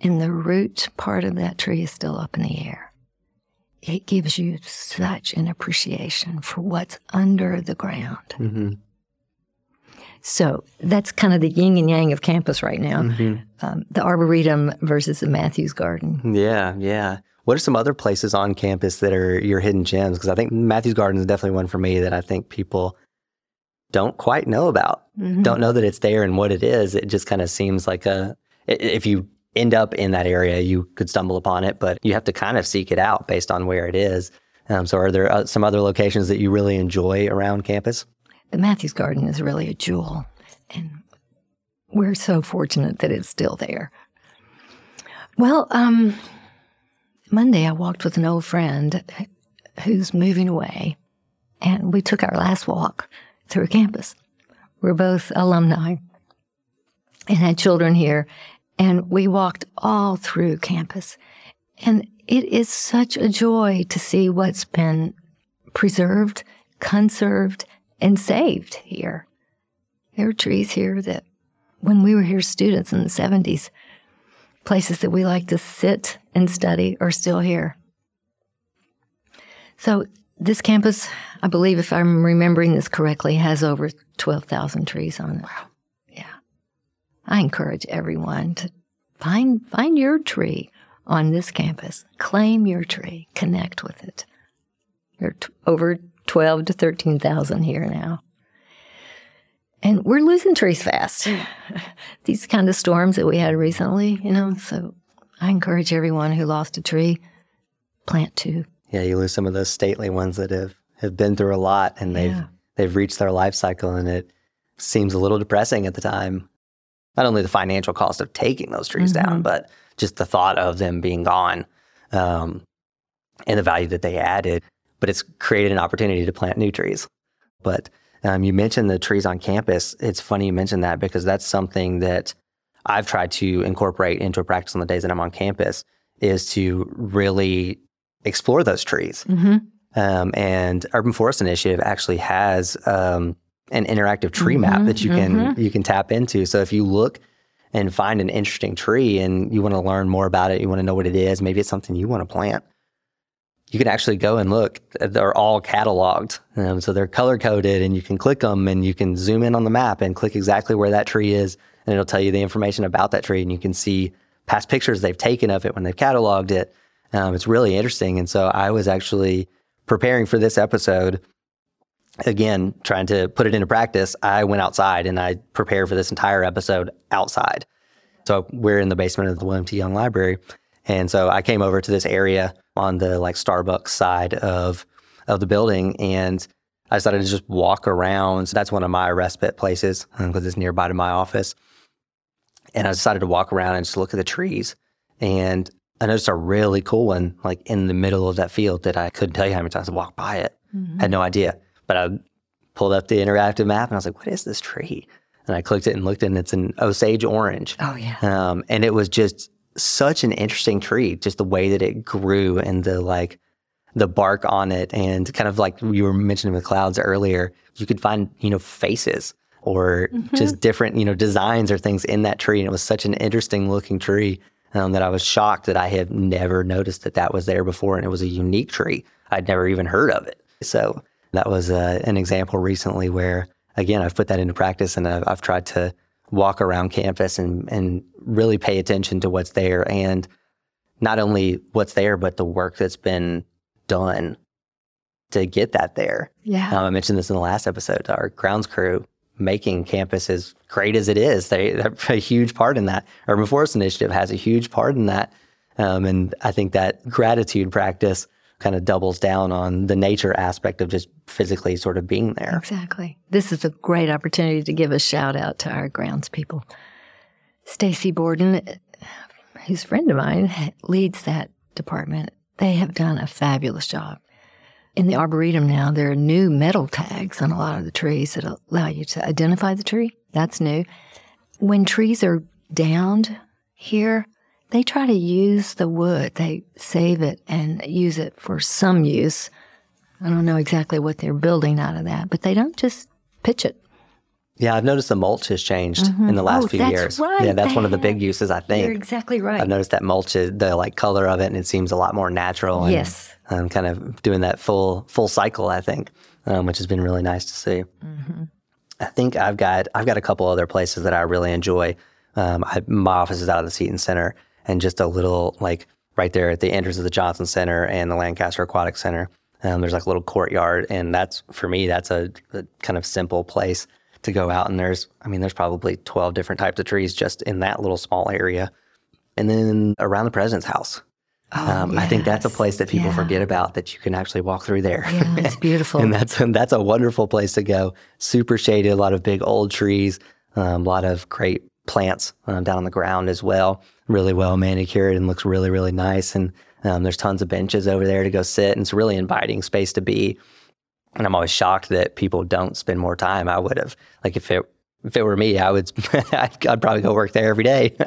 And the root part of that tree is still up in the air. It gives you such an appreciation for what's under the ground. Mm-hmm. So that's kind of the yin and yang of campus right now Mm-hmm. um, the Arboretum versus the Matthews Garden. Yeah, yeah. What are some other places on campus that are your hidden gems? Because I think Matthews Garden is definitely one for me that I think people don't quite know about. Mhm. Don't know that it's there and what it is. It just kind of seems like a if you end up in that area, you could stumble upon it, but you have to kind of seek it out based on where it is. Um, so, are there uh, some other locations that you really enjoy around campus? The Matthews Garden is really a jewel, and we're so fortunate that it's still there. Well, um, Monday I walked with an old friend who's moving away, and we took our last walk through campus. We're both alumni and had children here, and we walked all through campus. And it is such a joy to see what's been preserved, conserved, and saved here. There are trees here that, when we were here students in the 70s, places that we like to sit and study are still here. So, this campus, I believe, if I'm remembering this correctly, has over 12,000 trees on it. Wow. Yeah. I encourage everyone to find, find your tree on this campus, claim your tree, connect with it. There are t- over 12 to 13,000 here now. And we're losing trees fast. These kind of storms that we had recently, you know, so I encourage everyone who lost a tree, plant two. Yeah, you lose some of those stately ones that have, have been through a lot and they've Yeah. they've reached their life cycle and it seems a little depressing at the time. Not only the financial cost of taking those trees down, Mhm. but just the thought of them being gone um, and the value that they added. But it's created an opportunity to plant new trees. But um, you mentioned the trees on campus. It's funny you mentioned that because that's something that I've tried to incorporate into a practice on the days that I'm on campus is to really explore those trees. Mm-hmm. Um, and Urban Forest Initiative actually has um, an interactive tree map Mhm, that you can you can tap into. So if you look and find an interesting tree and you want to learn more about it, you want to know what it is, maybe it's something you want to plant. You can actually go and look. They're all cataloged, um, so they're color coded, and you can click them and you can zoom in on the map and click exactly where that tree is, and it'll tell you the information about that tree, and you can see past pictures they've taken of it when they've cataloged it. Um, it's really interesting, and so I was actually preparing for this episode, again, trying to put it into practice, I went outside and I prepared for this entire episode outside. So we're in the basement of the William T. Young Library. And so I came over to this area on the like Starbucks side of of the building and I decided to just walk around. So that's one of my respite places because it's nearby to my office. And I decided to walk around and just look at the trees. And I noticed a really cool one, like in the middle of that field that I couldn't tell you how many times I walked by it. Had no idea. But I pulled up the interactive map and I was like, what is this tree? And I clicked it and looked and it's an Osage orange. Oh, yeah. Um, and it was just such an interesting tree, just the way that it grew and the like the bark on it and kind of like you were mentioning with clouds earlier, you could find, you know, faces or just different, you know, designs or things in that tree. And it was such an interesting looking tree um, that I was shocked that I had never noticed that that was there before. And it was a unique tree. I'd never even heard of it. So that was uh, an example recently where, again, I've put that into practice and I've, I've tried to walk around campus and, and really pay attention to what's there and not only what's there, but the work that's been done to get that there. Yeah. Um, I mentioned this in the last episode. Our grounds crew making campus as great as it is, they they're a huge part in that. Urban Forest Initiative has a huge part in that. Um, and I think that gratitude practice kind of doubles down on the nature aspect of just physically sort of being there. Exactly. This is a great opportunity to give a shout out to our grounds people. Stacy Borden, who's a friend of mine, leads that department. They have done a fabulous job. In the Arboretum now, there are new metal tags on a lot of the trees that allow you to identify the tree. That's new. When trees are downed here, they try to use the wood. They save it and use it for some use. I don't know exactly what they're building out of that, but they don't just pitch it. Yeah, I've noticed the mulch has changed in the last Oh, few that's years. right. Yeah, that's one of the big uses, I think. You're exactly right. I've noticed that mulch is the like color of it, and it seems a lot more natural. And, Yes. um, kind of doing that full full cycle. I think, um, which has been really nice to see. Mm-hmm. I think I've got I've got a couple other places that I really enjoy. Um, I, my office is out of the Seton Center, and just a little like right there at the entrance of the Johnson Center and the Lancaster Aquatic Center. Um, there's like a little courtyard, and that's for me that's a, a kind of simple place to go out and there's, I mean, there's probably 12 different types of trees just in that little small area. And then around the president's house. Oh, um, I think that's a place that people Yeah. forget about that you can actually walk through there. Yeah, it's beautiful. and that's that's a wonderful place to go. Super shaded, a lot of big old trees, um, a lot of great plants um, down on the ground as well. Really well manicured and looks really really nice. And um, there's tons of benches over there to go sit, and it's a really inviting space to be. And I'm always shocked that people don't spend more time. I would have like if it if it were me, I would I'd, I'd probably go work there every day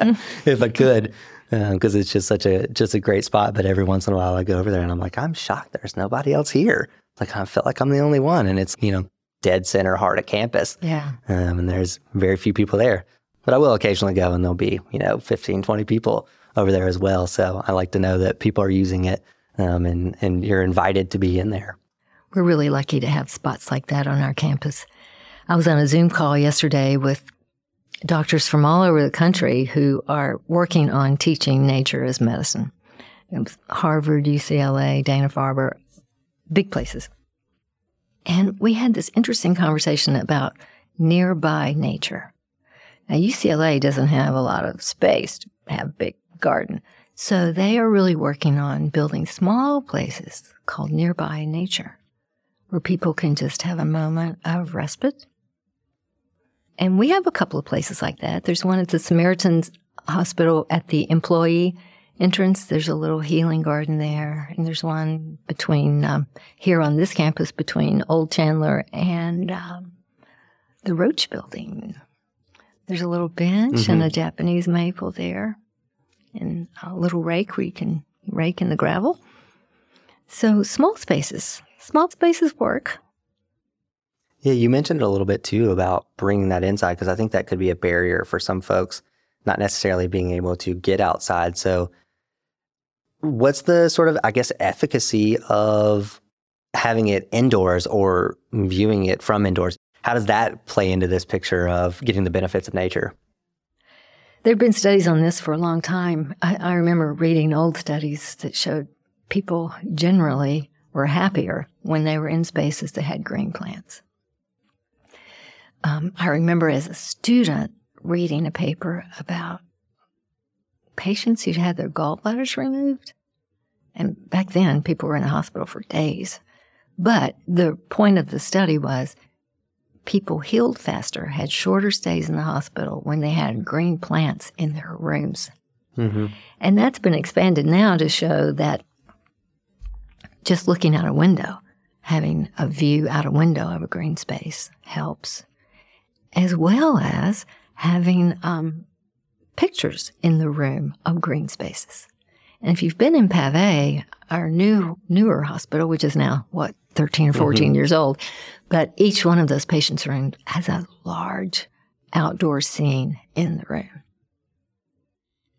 if I could because it's just such a just a great spot. But every once in a while, I go over there and I'm like, I'm shocked. There's nobody else here. Like I felt like I'm the only one, and it's you know dead center heart of campus, yeah. um, and there's very few people there. But I will occasionally go, and there'll be you know 15, 20 people over there as well. So I like to know that people are using it, um, and and you're invited to be in there. We're really lucky to have spots like that on our campus. I was on a Zoom call yesterday with doctors from all over the country who are working on teaching nature as medicine. Harvard, UCLA, Dana Farber, big places. And we had this interesting conversation about nearby nature. Now, UCLA doesn't have a lot of space to have a big garden. So they are really working on building small places called nearby nature where people can just have a moment of respite. And we have a couple of places like that. There's one at the Samaritan's Hospital at the employee entrance. There's a little healing garden there. And there's one between um, here on this campus between Old Chandler and um, the Roach building. There's a little bench and a mm-hmm. Japanese maple there and a little rake where you can rake in the gravel. So small spaces, small spaces work. Yeah, you mentioned a little bit too about bringing that inside because I think that could be a barrier for some folks, not necessarily being able to get outside. So, what's the sort of, I guess, efficacy of having it indoors or viewing it from indoors? How does that play into this picture of getting the benefits of nature? There have been studies on this for a long time. I, I remember reading old studies that showed people generally were happier when they were in spaces that had green plants. Um, I remember as a student reading a paper about patients who'd had their gallbladders removed. And back then, people were in the hospital for days. But the point of the study was people healed faster, had shorter stays in the hospital when they had green plants in their rooms. Mm-hmm. And that's been expanded now to show that just looking out a window, having a view out a window of a green space helps, as well as having um, pictures in the room of green spaces. And if you've been in Pave, our new newer hospital, which is now what 13 or 14 years old, but each one of those patients' rooms has a large outdoor scene in the room.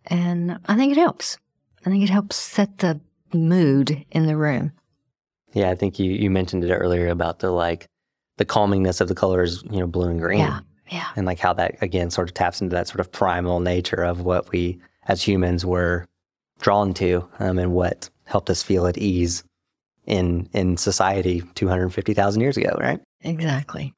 And I think it helps. I think it helps set the mood in the room. Yeah, I think you you mentioned it earlier about the like the calmingness of the colors, you know, blue and green. Yeah. Yeah. and like how that again sort of taps into that sort of primal nature of what we as humans were drawn to um, and what helped us feel at ease in in society 250,000 years ago, right? Exactly.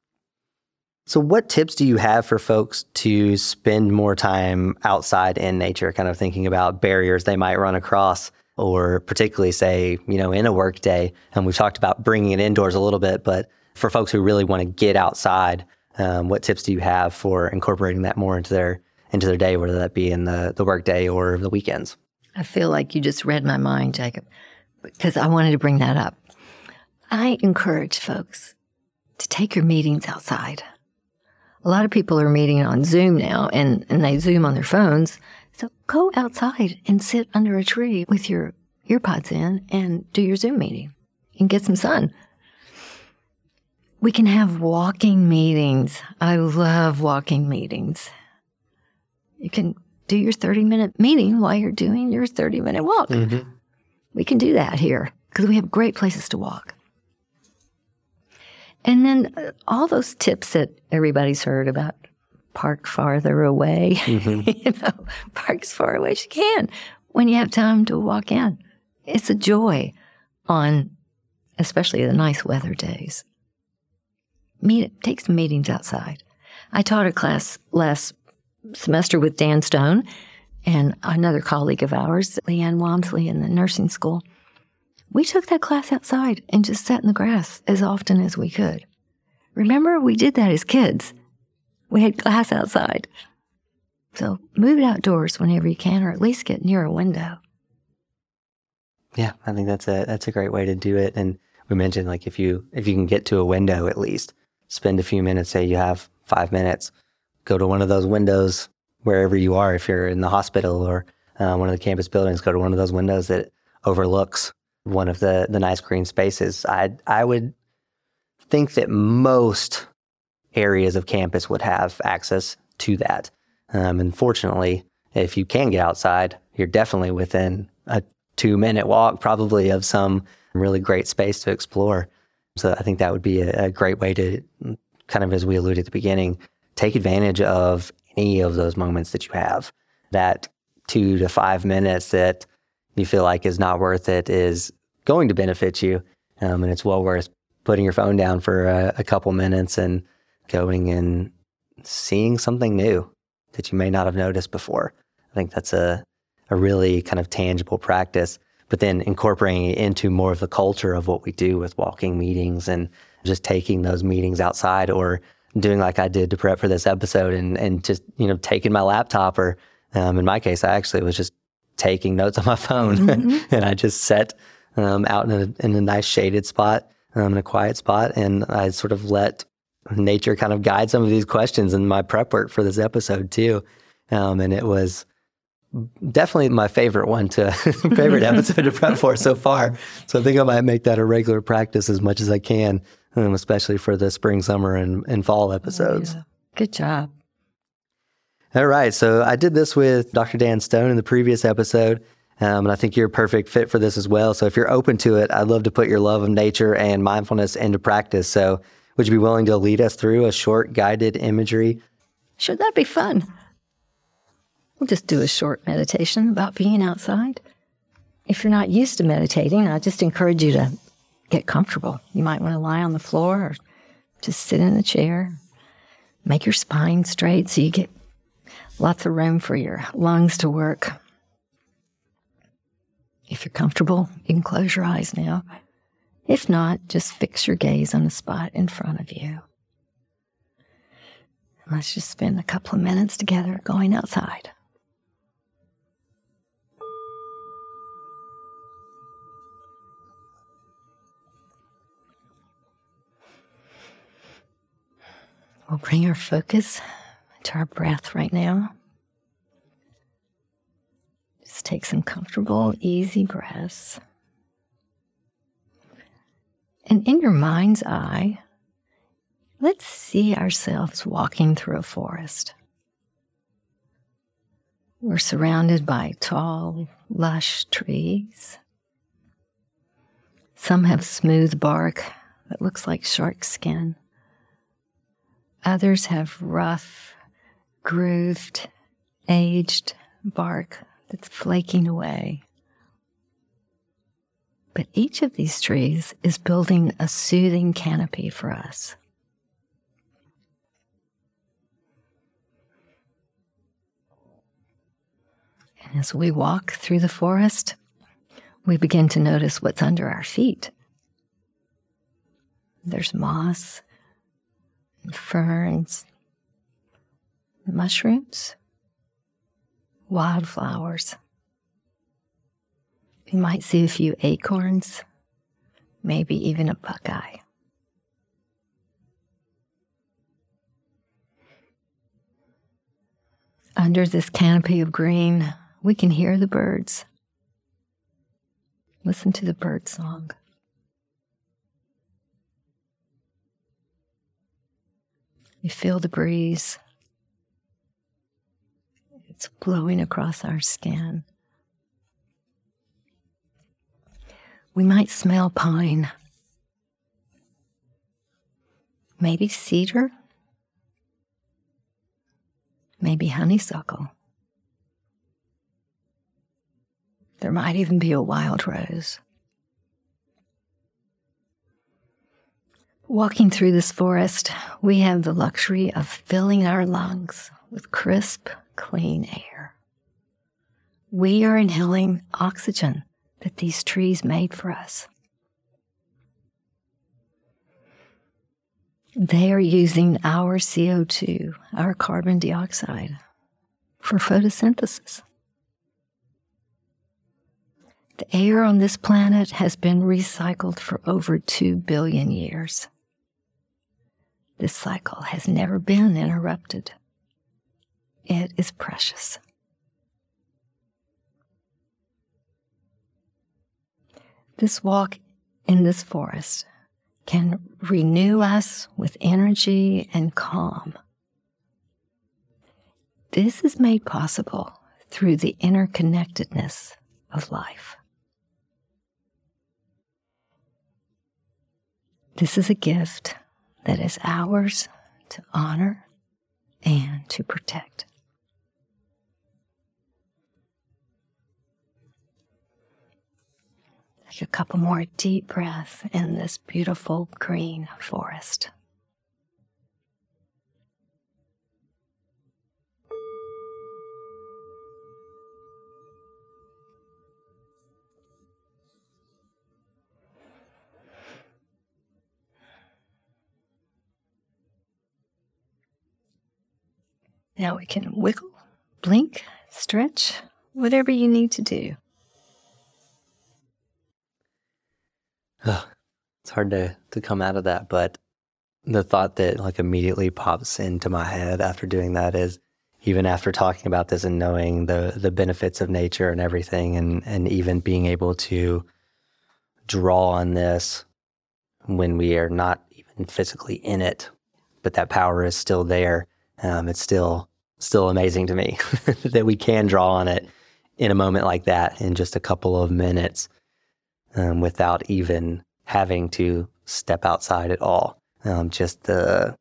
So what tips do you have for folks to spend more time outside in nature kind of thinking about barriers they might run across or particularly say, you know, in a work day and we've talked about bringing it indoors a little bit, but for folks who really want to get outside um, what tips do you have for incorporating that more into their into their day, whether that be in the the work day or the weekends? I feel like you just read my mind, Jakob, because I wanted to bring that up. I encourage folks to take your meetings outside. A lot of people are meeting on Zoom now and, and they Zoom on their phones. So go outside and sit under a tree with your earpods in and do your Zoom meeting and get some sun. We can have walking meetings. I love walking meetings. You can do your 30 minute meeting while you're doing your 30 minute walk. Mm-hmm. We can do that here because we have great places to walk. And then uh, all those tips that everybody's heard about park farther away, Mm-hmm. you know, park as far away as you can when you have time to walk in. It's a joy on especially the nice weather days. Meet, take some meetings outside. I taught a class last semester with Dan Stone and another colleague of ours, Leanne Walmsley, in the nursing school. We took that class outside and just sat in the grass as often as we could. Remember, we did that as kids. We had class outside. So move it outdoors whenever you can, or at least get near a window. Yeah, I think that's a that's a great way to do it. And we mentioned like if you if you can get to a window at least, spend a few minutes. Say you have five minutes, go to one of those windows wherever you are. If you're in the hospital or uh, one of the campus buildings, go to one of those windows that overlooks one of the the nice green spaces. I I would think that most areas of campus would have access to that. Um, and fortunately, if you can get outside, you're definitely within a two minute walk, probably of some really great space to explore. So I think that would be a, a great way to kind of, as we alluded at the beginning, take advantage of any of those moments that you have. That two to five minutes that you feel like is not worth it is going to benefit you. Um, and it's well worth putting your phone down for a, a couple minutes and going and seeing something new that you may not have noticed before. I think that's a, a really kind of tangible practice, but then incorporating it into more of the culture of what we do with walking meetings and just taking those meetings outside or doing like I did to prep for this episode and, and just, you know, taking my laptop or um, in my case, I actually was just taking notes on my phone mm-hmm. and I just sat um, out in a, in a nice shaded spot, um, in a quiet spot. And I sort of let nature kind of guide some of these questions in my prep work for this episode too. Um, and it was definitely my favorite one to favorite episode to prep for so far. So I think I might make that a regular practice as much as I can, um, especially for the spring, summer, and, and fall episodes. Oh, yeah. Good job. All right. So I did this with Dr. Dan Stone in the previous episode. Um, and I think you're a perfect fit for this as well. So if you're open to it, I'd love to put your love of nature and mindfulness into practice. So would you be willing to lead us through a short guided imagery? Should that be fun? We'll just do a short meditation about being outside. If you're not used to meditating, I just encourage you to get comfortable. You might want to lie on the floor or just sit in a chair. Make your spine straight so you get lots of room for your lungs to work. If you're comfortable, you can close your eyes now. If not, just fix your gaze on the spot in front of you. Let's just spend a couple of minutes together going outside. We'll bring our focus to our breath right now. Just take some comfortable, easy breaths. And in your mind's eye, let's see ourselves walking through a forest. We're surrounded by tall, lush trees. Some have smooth bark that looks like shark skin. Others have rough, grooved, aged bark that's flaking away. But each of these trees is building a soothing canopy for us. And as we walk through the forest, we begin to notice what's under our feet. There's moss ferns, mushrooms, wildflowers. You might see a few acorns, maybe even a buckeye. Under this canopy of green, we can hear the birds. Listen to the bird song. You feel the breeze. It's blowing across our skin. We might smell pine, maybe cedar, maybe honeysuckle. There might even be a wild rose. Walking through this forest, we have the luxury of filling our lungs with crisp, clean air. We are inhaling oxygen that these trees made for us. They are using our CO2, our carbon dioxide, for photosynthesis. The air on this planet has been recycled for over 2 billion years. This cycle has never been interrupted. It is precious. This walk in this forest can renew us with energy and calm. This is made possible through the interconnectedness of life. This is a gift that is ours to honor and to protect. Take a couple more deep breaths in this beautiful green forest. Now we can wiggle, blink, stretch, whatever you need to do. it's hard to, to come out of that, but the thought that like immediately pops into my head after doing that is even after talking about this and knowing the the benefits of nature and everything and and even being able to draw on this when we are not even physically in it, but that power is still there. Um, it's still still amazing to me that we can draw on it in a moment like that in just a couple of minutes um, without even having to step outside at all. Um, just the,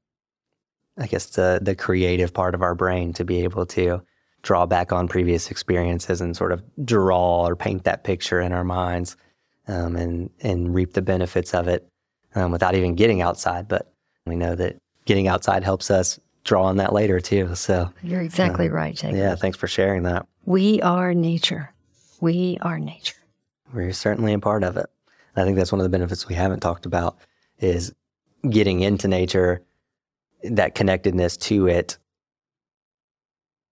I guess the the creative part of our brain to be able to draw back on previous experiences and sort of draw or paint that picture in our minds um, and and reap the benefits of it um, without even getting outside. But we know that getting outside helps us draw on that later too. So you're exactly uh, right, Jakob. Yeah, thanks for sharing that. We are nature. We are nature. We're certainly a part of it. I think that's one of the benefits we haven't talked about is getting into nature, that connectedness to it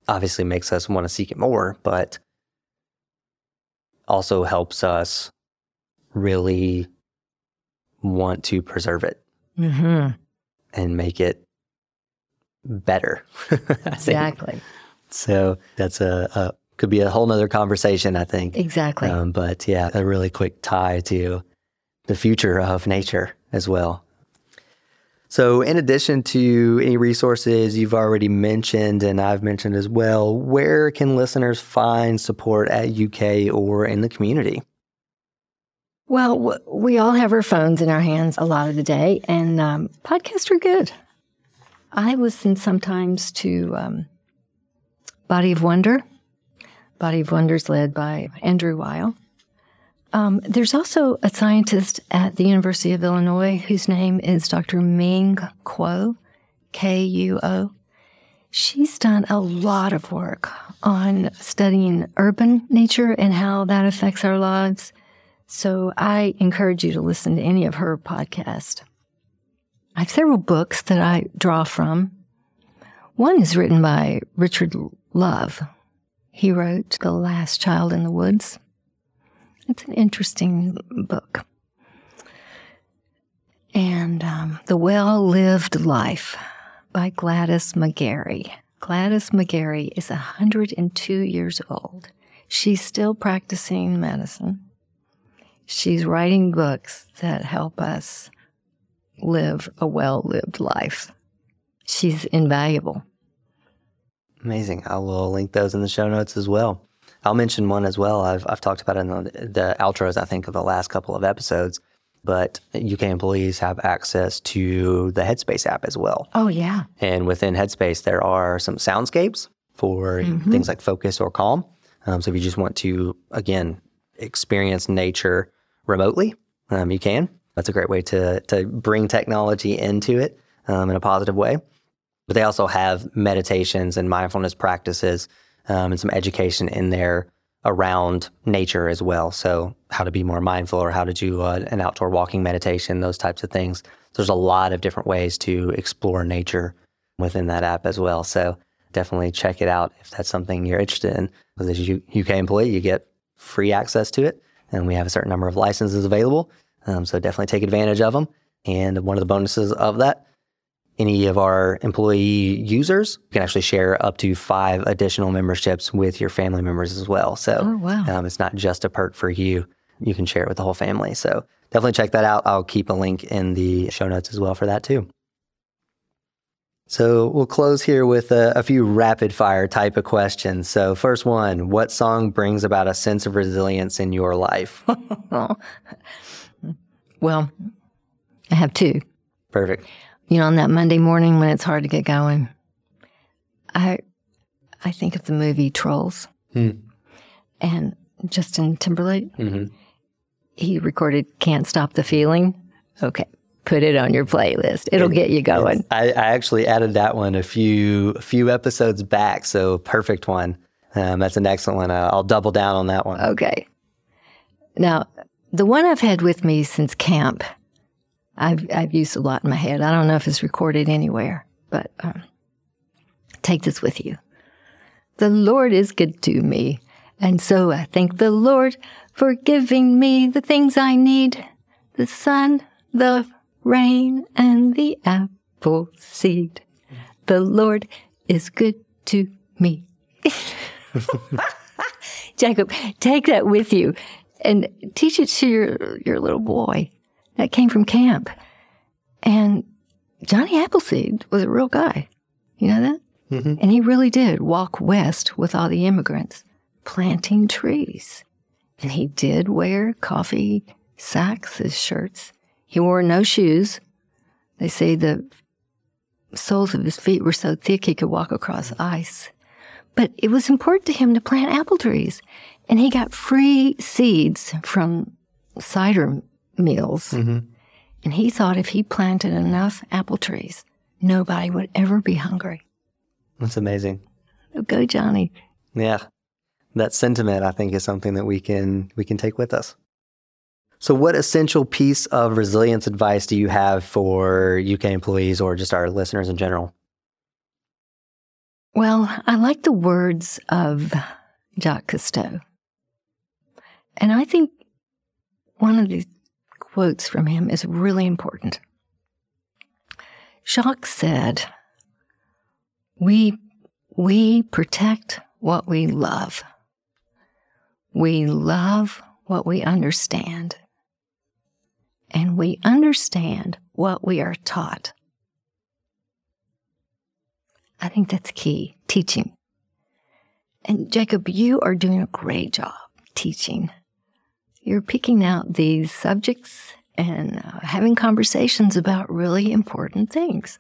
obviously makes us want to seek it more, but also helps us really want to preserve it mm-hmm. and make it better. exactly. So that's a, a, could be a whole nother conversation, I think. Exactly. Um, but yeah, a really quick tie to the future of nature as well. So, in addition to any resources you've already mentioned and I've mentioned as well, where can listeners find support at UK or in the community? Well, we all have our phones in our hands a lot of the day, and um, podcasts are good. I listen sometimes to um, Body of Wonder. Body of Wonder is led by Andrew Weil. Um, there's also a scientist at the University of Illinois whose name is Dr. Ming Kuo, K U O. She's done a lot of work on studying urban nature and how that affects our lives. So I encourage you to listen to any of her podcasts. I have several books that I draw from. One is written by Richard Louv. He wrote The Last Child in the Woods. It's an interesting book. And um, The Well Lived Life by Gladys McGarey. Gladys McGarey is 102 years old. She's still practicing medicine. She's writing books that help us live a well lived life. She's invaluable. Amazing. I will link those in the show notes as well. I'll mention one as well. I've, I've talked about it in the, the outros, I think, of the last couple of episodes. But UK employees have access to the Headspace app as well. Oh, yeah. And within Headspace, there are some soundscapes for mm-hmm. things like focus or calm. Um, so if you just want to, again, experience nature remotely, um, you can. That's a great way to, to bring technology into it um, in a positive way. But they also have meditations and mindfulness practices um, and some education in there around nature as well. So, how to be more mindful or how to do uh, an outdoor walking meditation, those types of things. There's a lot of different ways to explore nature within that app as well. So, definitely check it out if that's something you're interested in. Because as a UK employee, you get free access to it, and we have a certain number of licenses available. Um, so, definitely take advantage of them. And one of the bonuses of that any of our employee users can actually share up to five additional memberships with your family members as well. So Oh, wow. um, it's not just a perk for you. You can share it with the whole family. So definitely check that out. I'll keep a link in the show notes as well for that too. So we'll close here with a, a few rapid fire type of questions. So first one, what song brings about a sense of resilience in your life? well, I have two. Perfect. You know, on that Monday morning when it's hard to get going, I I think of the movie Trolls, Hmm. and Justin Timberlake. hmm He recorded "Can't Stop the Feeling." Okay, put it on your playlist. It'll get you going. I, I actually added that one a few a few episodes back, so perfect one. Um, that's an excellent one. I'll double down on that one. Okay. Now, the one I've had with me since camp, I've I've used a lot in my head. I don't know if it's recorded anywhere, but um, take this with you. The Lord is good to me, and so I thank the Lord for giving me the things I need: the sun, the rain, and the apple seed. The Lord is good to me. Jakob, take that with you and teach it to your, your little boy. That came from camp. And Johnny Appleseed was a real guy. You know that? Mhm. And he really did walk west with all the immigrants, planting trees. And he did wear coffee sacks as shirts. He wore no shoes. They say the soles of his feet were so thick he could walk across ice. But it was important to him to plant apple trees. And he got free seeds from cider mills. Mhm. And he thought if he planted enough apple trees, nobody would ever be hungry. That's amazing. Oh, go, Johnny. Yeah. That sentiment I think is something that we can we can take with us. So what essential piece of resilience advice do you have for UK employees or just our listeners in general? Well, I like the words of Jacques Cousteau. And I think one of these quotes from him is really important. Jacques said, we, we protect what we love. We love what we understand. And we understand what we are taught. I think that's key teaching. And Jakob, you are doing a great job teaching. You're picking out these subjects and uh, having conversations about really important things.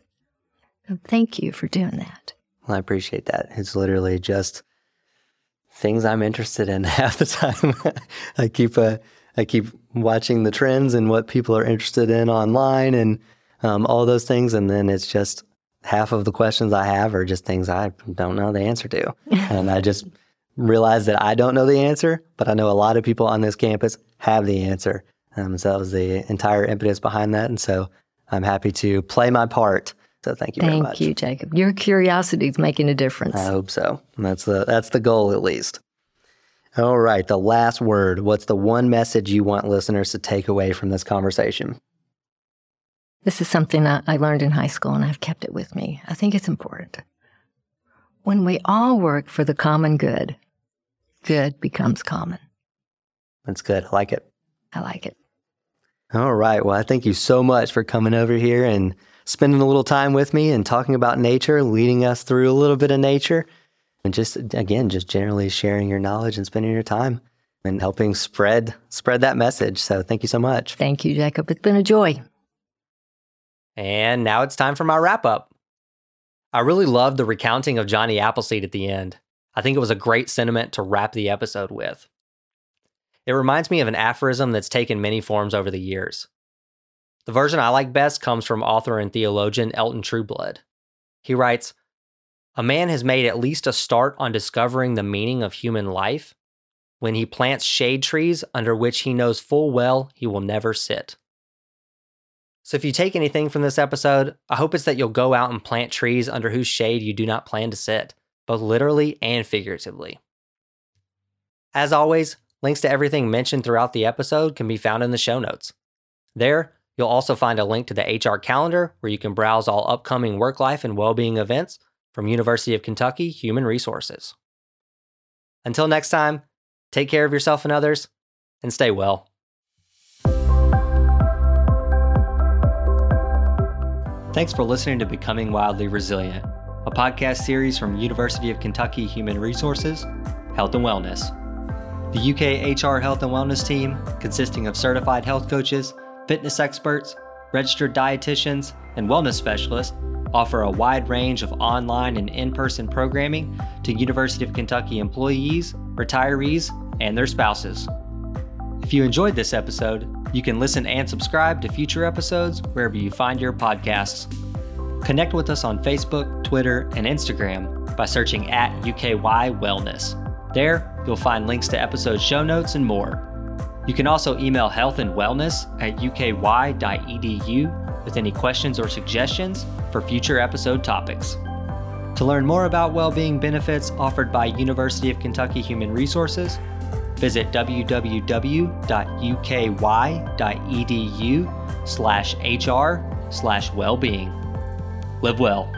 So thank you for doing that. Well, I appreciate that. It's literally just things I'm interested in half the time. I keep uh, I keep watching the trends and what people are interested in online and um, all those things, and then it's just half of the questions I have are just things I don't know the answer to, and I just realize that I don't know the answer, but I know a lot of people on this campus have the answer. Um, so that was the entire impetus behind that, and so I'm happy to play my part. So thank you very much. Thank you, Jakob. Your curiosity is making a difference. I hope so. That's the that's the goal at least. All right, the last word. What's the one message you want listeners to take away from this conversation? This is something I learned in high school and I've kept it with me. I think it's important. When we all work for the common good, good becomes common. That's good. I like it. I like it. All right. Well, I thank you so much for coming over here and spending a little time with me and talking about nature, leading us through a little bit of nature, and just again, just generally sharing your knowledge and spending your time and helping spread spread that message. So thank you so much. Thank you, Jakob. It's been a joy. And now it's time for my wrap up. I really loved the recounting of Johnny Appleseed at the end. I think it was a great sentiment to wrap the episode with. It reminds me of an aphorism that's taken many forms over the years. The version I like best comes from author and theologian Elton Trueblood. He writes A man has made at least a start on discovering the meaning of human life when he plants shade trees under which he knows full well he will never sit. So, if you take anything from this episode, I hope it's that you'll go out and plant trees under whose shade you do not plan to sit, both literally and figuratively. As always, links to everything mentioned throughout the episode can be found in the show notes. There, you'll also find a link to the HR calendar where you can browse all upcoming work life and well-being events from University of Kentucky Human Resources. Until next time, take care of yourself and others and stay well. Thanks for listening to Becoming Wildly Resilient, a podcast series from University of Kentucky Human Resources, Health and Wellness. The UK HR Health and Wellness team, consisting of certified health coaches, fitness experts, registered dietitians, and wellness specialists, offer a wide range of online and in person programming to University of Kentucky employees, retirees, and their spouses. If you enjoyed this episode, you can listen and subscribe to future episodes wherever you find your podcasts. Connect with us on Facebook, Twitter, and Instagram by searching at UKY Wellness. There, you'll find links to episode show notes and more. You can also email health and wellness at uky.edu with any questions or suggestions for future episode topics. To learn more about well-being benefits offered by University of Kentucky Human Resources, visit www.uky.edu slash hr slash wellbeing. Live well.